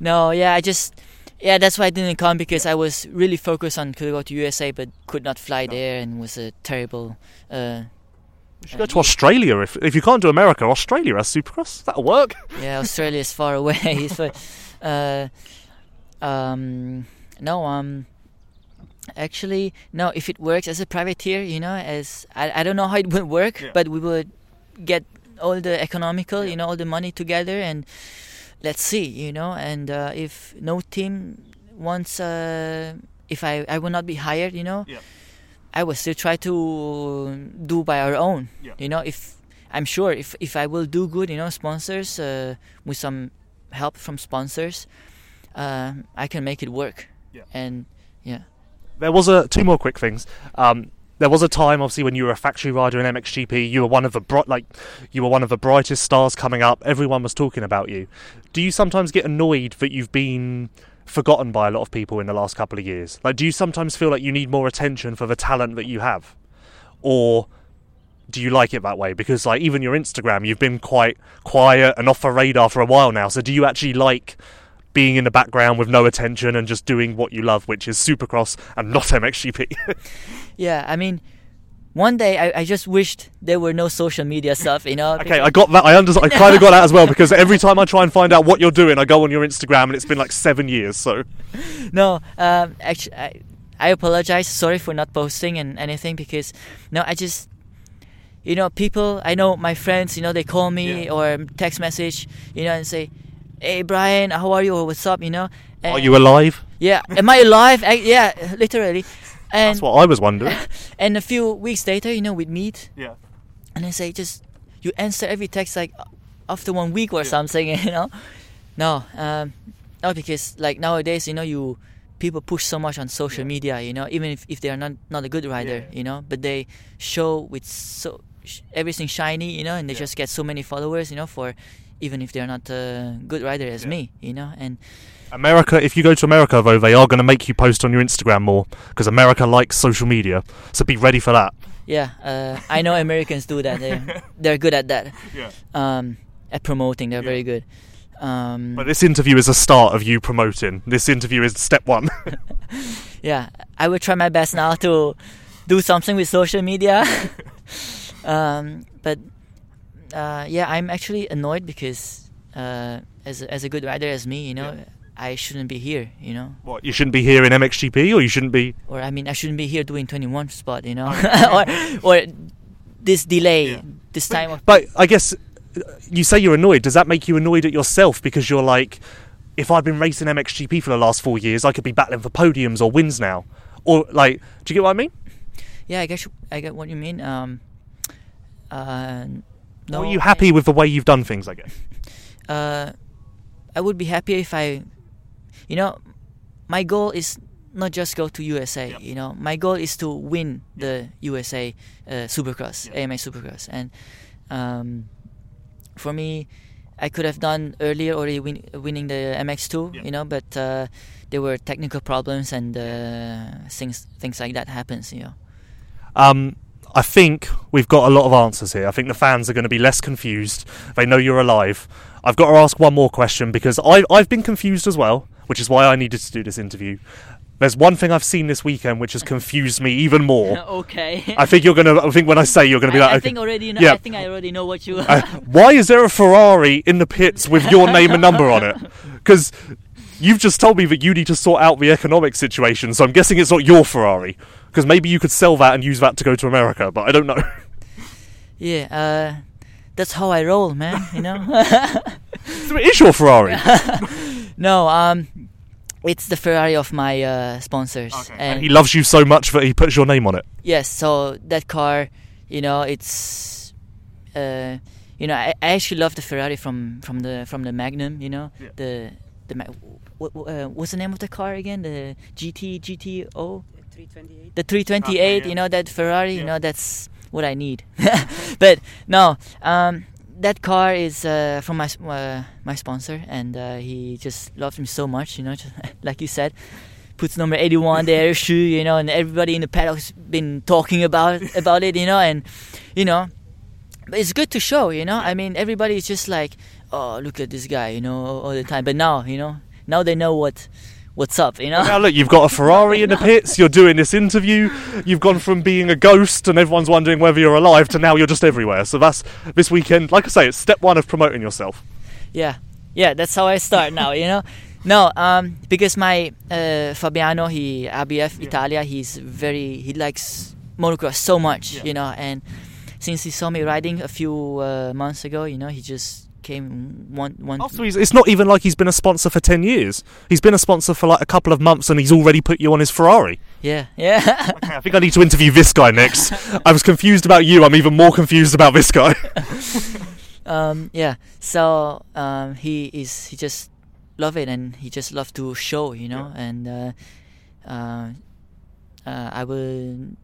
No, yeah, I just yeah, that's why I didn't come because I was really focused on could go to USA, but could not fly there, and was a terrible. Uh, You should go to Australia if if you can't do America. Australia has Supercross. That'll work. yeah, Australia is far away. so, uh, um, no, um, actually, no. If it works as a privateer, you know, as I, I don't know how it would work, Yeah. but we would get all the economical, you know, all the money together, and let's see, you know, and uh, if no team wants, uh, if I I will not be hired, you know, Yeah. I will still try to do by our own, Yeah. you know, if I'm sure if if I will do good, you know, sponsors uh, with some help from sponsors, um, I can make it work. Yeah. And yeah, There was a two more quick things. Um, there was a time, obviously, when you were a factory rider in MXGP. You were one of the like, you were one of the brightest stars coming up. Everyone was talking about you. Do you sometimes get annoyed that you've been forgotten by a lot of people in the last couple of years? Like, do you sometimes feel like you need more attention for the talent that you have, or do you like it that way? Because, like, even your Instagram, you've been quite quiet and off the radar for a while now. So, do you actually like? Being in the background with no attention and just doing what you love, which is Supercross and not MXGP. yeah. I mean, one day I, I just wished there were no social media stuff, you know. okay, I got that. I under- I kind of got that as well because every time I try and find out what you're doing, I go on your Instagram and it's been like seven years. So no, um, actually, I, I apologize. Sorry for not posting and anything because no, I just, you know, people. I know my friends. You know, they call me Yeah. or text message. You know, and say, "Hey, Brian, how are you? What's up?" You know. are you alive? Yeah. Am I alive? I, yeah, literally. And That's what I was wondering. and a few weeks later, you know, we'd meet Yeah. and I say just you answer every text like after one week or something, you know. No, um, no, because like nowadays, you know, you people push so much on social media, you know, even if, if they are not not a good rider, Yeah. you know, but they show with so sh- everything shiny, you know, and they Yeah. just get so many followers, you know, for even if they're not a good rider as Yeah. me, you know, and America, if you go to America, though, they are going to make you post on your Instagram more because America likes social media. So be ready for that. Yeah, uh, I know Americans do that. They're, they're good at that. Yeah. Um, at promoting, they're Yeah. very good. Um, But this interview is a start of you promoting. This interview is step one. yeah, I will try my best now to do something with social media. um, but uh, yeah, I'm actually annoyed because uh, as a, as a good rider as me, you know, Yeah. I shouldn't be here. You know, what? You shouldn't be here in MXGP, or you shouldn't be. or I mean, I shouldn't be here doing 21 spot. You know, or or this delay, Yeah. this time of But I guess uh, you say you're annoyed. Does that make you annoyed at yourself because you're like, if I'd been racing MXGP for the last four years, I could be battling for podiums or wins now, or like, do you get what I mean? Yeah, I guess I get what you mean. Um, uh, no, Or are you happy with the way you've done things? I guess. Uh, I would be happy if I, you know, my goal is not just go to USA. Yep. You know, my goal is to win the USA uh, Supercross, Yeah. AMA Supercross, and um, for me, I could have done earlier already win, winning the MX2. Yeah. You know, but uh, there were technical problems and uh, things things like that happens. You know. Um, I think we've got a lot of answers here. I think the fans are going to be less confused. They know you're alive. I've got to ask one more question because I, I've been confused as well, which is why I needed to do this interview. There's one thing I've seen this weekend which has confused me even more. okay. I think you're gonna. I think when I say you're gonna be I, like, I okay, think already. Know, yeah. I think I already know what you. uh, why is there a Ferrari in the pits with your name and number on it? Because you've just told me that you need to sort out the economic situation, so I'm guessing it's not your Ferrari. Because maybe you could sell that and use that to go to America, but I don't know. yeah. Uh, that's how I roll, man. You know. so it is your Ferrari. no. Um. It's the Ferrari of my uh, sponsors, And he loves you so much that he puts your name on it. Yes, so that car, you know, it's, uh, you know, I, I actually love the Ferrari from from the from the Magnum. You know, the the Ma- what, uh, what's the name of the car again? The GT GTO. The 328. You know that Ferrari. You know that's what I need. but no, um, that car is uh, from my uh, my sponsor, and uh, he just loves me so much. You know, just, like you said puts number 81 there, shoe, you know, and everybody in the paddock's been talking about about it, you know, and you know, but it's good to show, you know. I mean, everybody is just like, oh, look at this guy, you know, all the time. But now, you know, now they know what what's up, you know. Now look, you've got a Ferrari in the pits. You're doing this interview. You've gone from being a ghost and everyone's wondering whether you're alive to now you're just everywhere. So that's this weekend. Like I say, it's step one of promoting yourself. Yeah, yeah, that's how I start now. You know, no, um, because my uh, Fabiano, he ABF Italia, he's very he likes motocross so much, you know, and since he saw me riding a few uh, months ago, you know, he just came one one. So he's, it's not even like he's been a sponsor for ten years. He's been a sponsor for like a couple of months, and he's already put you on his Ferrari. Yeah, yeah. I think I need to interview this guy next. I was confused about you. I'm even more confused about this guy. um, yeah. So um, he is he just love it and he just love to show, you know, and uh, uh, uh, I will.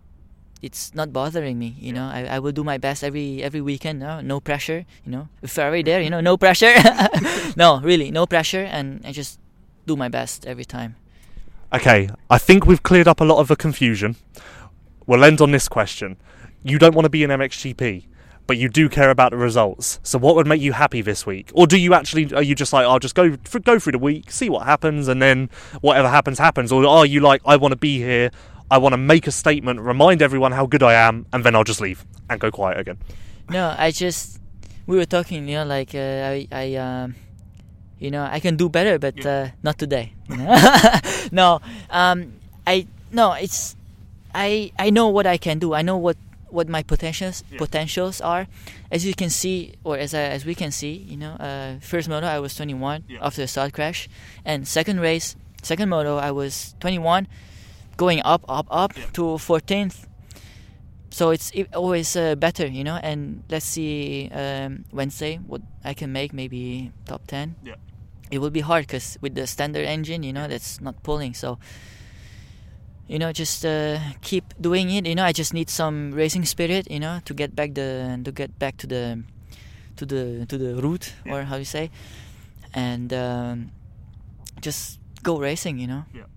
It's not bothering me, you know. I, I will do my best every every weekend. No, no pressure, you know. With Ferrari there, you know, no pressure. no, really, no pressure, and I just do my best every time. Okay, I think we've cleared up a lot of the confusion. We'll end on this question. You don't want to be an MXGP, but you do care about the results. So what would make you happy this week? Or do you actually are you just like, I'll just go go through the week, see what happens and then whatever happens happens or are you like I want to be here, I want to make a statement, remind everyone how good I am and then I'll just leave and go quiet again. No, I just we were talking, you know, like uh, I I um, you know I can do better, but uh, not today. you know? no, um, I no, it's I I know what I can do. I know what what my potentials potentials are. As you can see, or as I, as we can see, you know, uh, first moto I was 21 after the start crash, and second race, second moto I was 21, going up, up, up to 14th so it's always uh, better, you know. And let's see um, Wednesday what I can make, maybe top ten. Yeah. It will be hard because with the standard engine, you know, that's not pulling. So, you know, just uh, keep doing it. You know, I just need some racing spirit, you know, to get back the to get back to the to the to the route or how you say, and um, just go racing, you know. Yeah.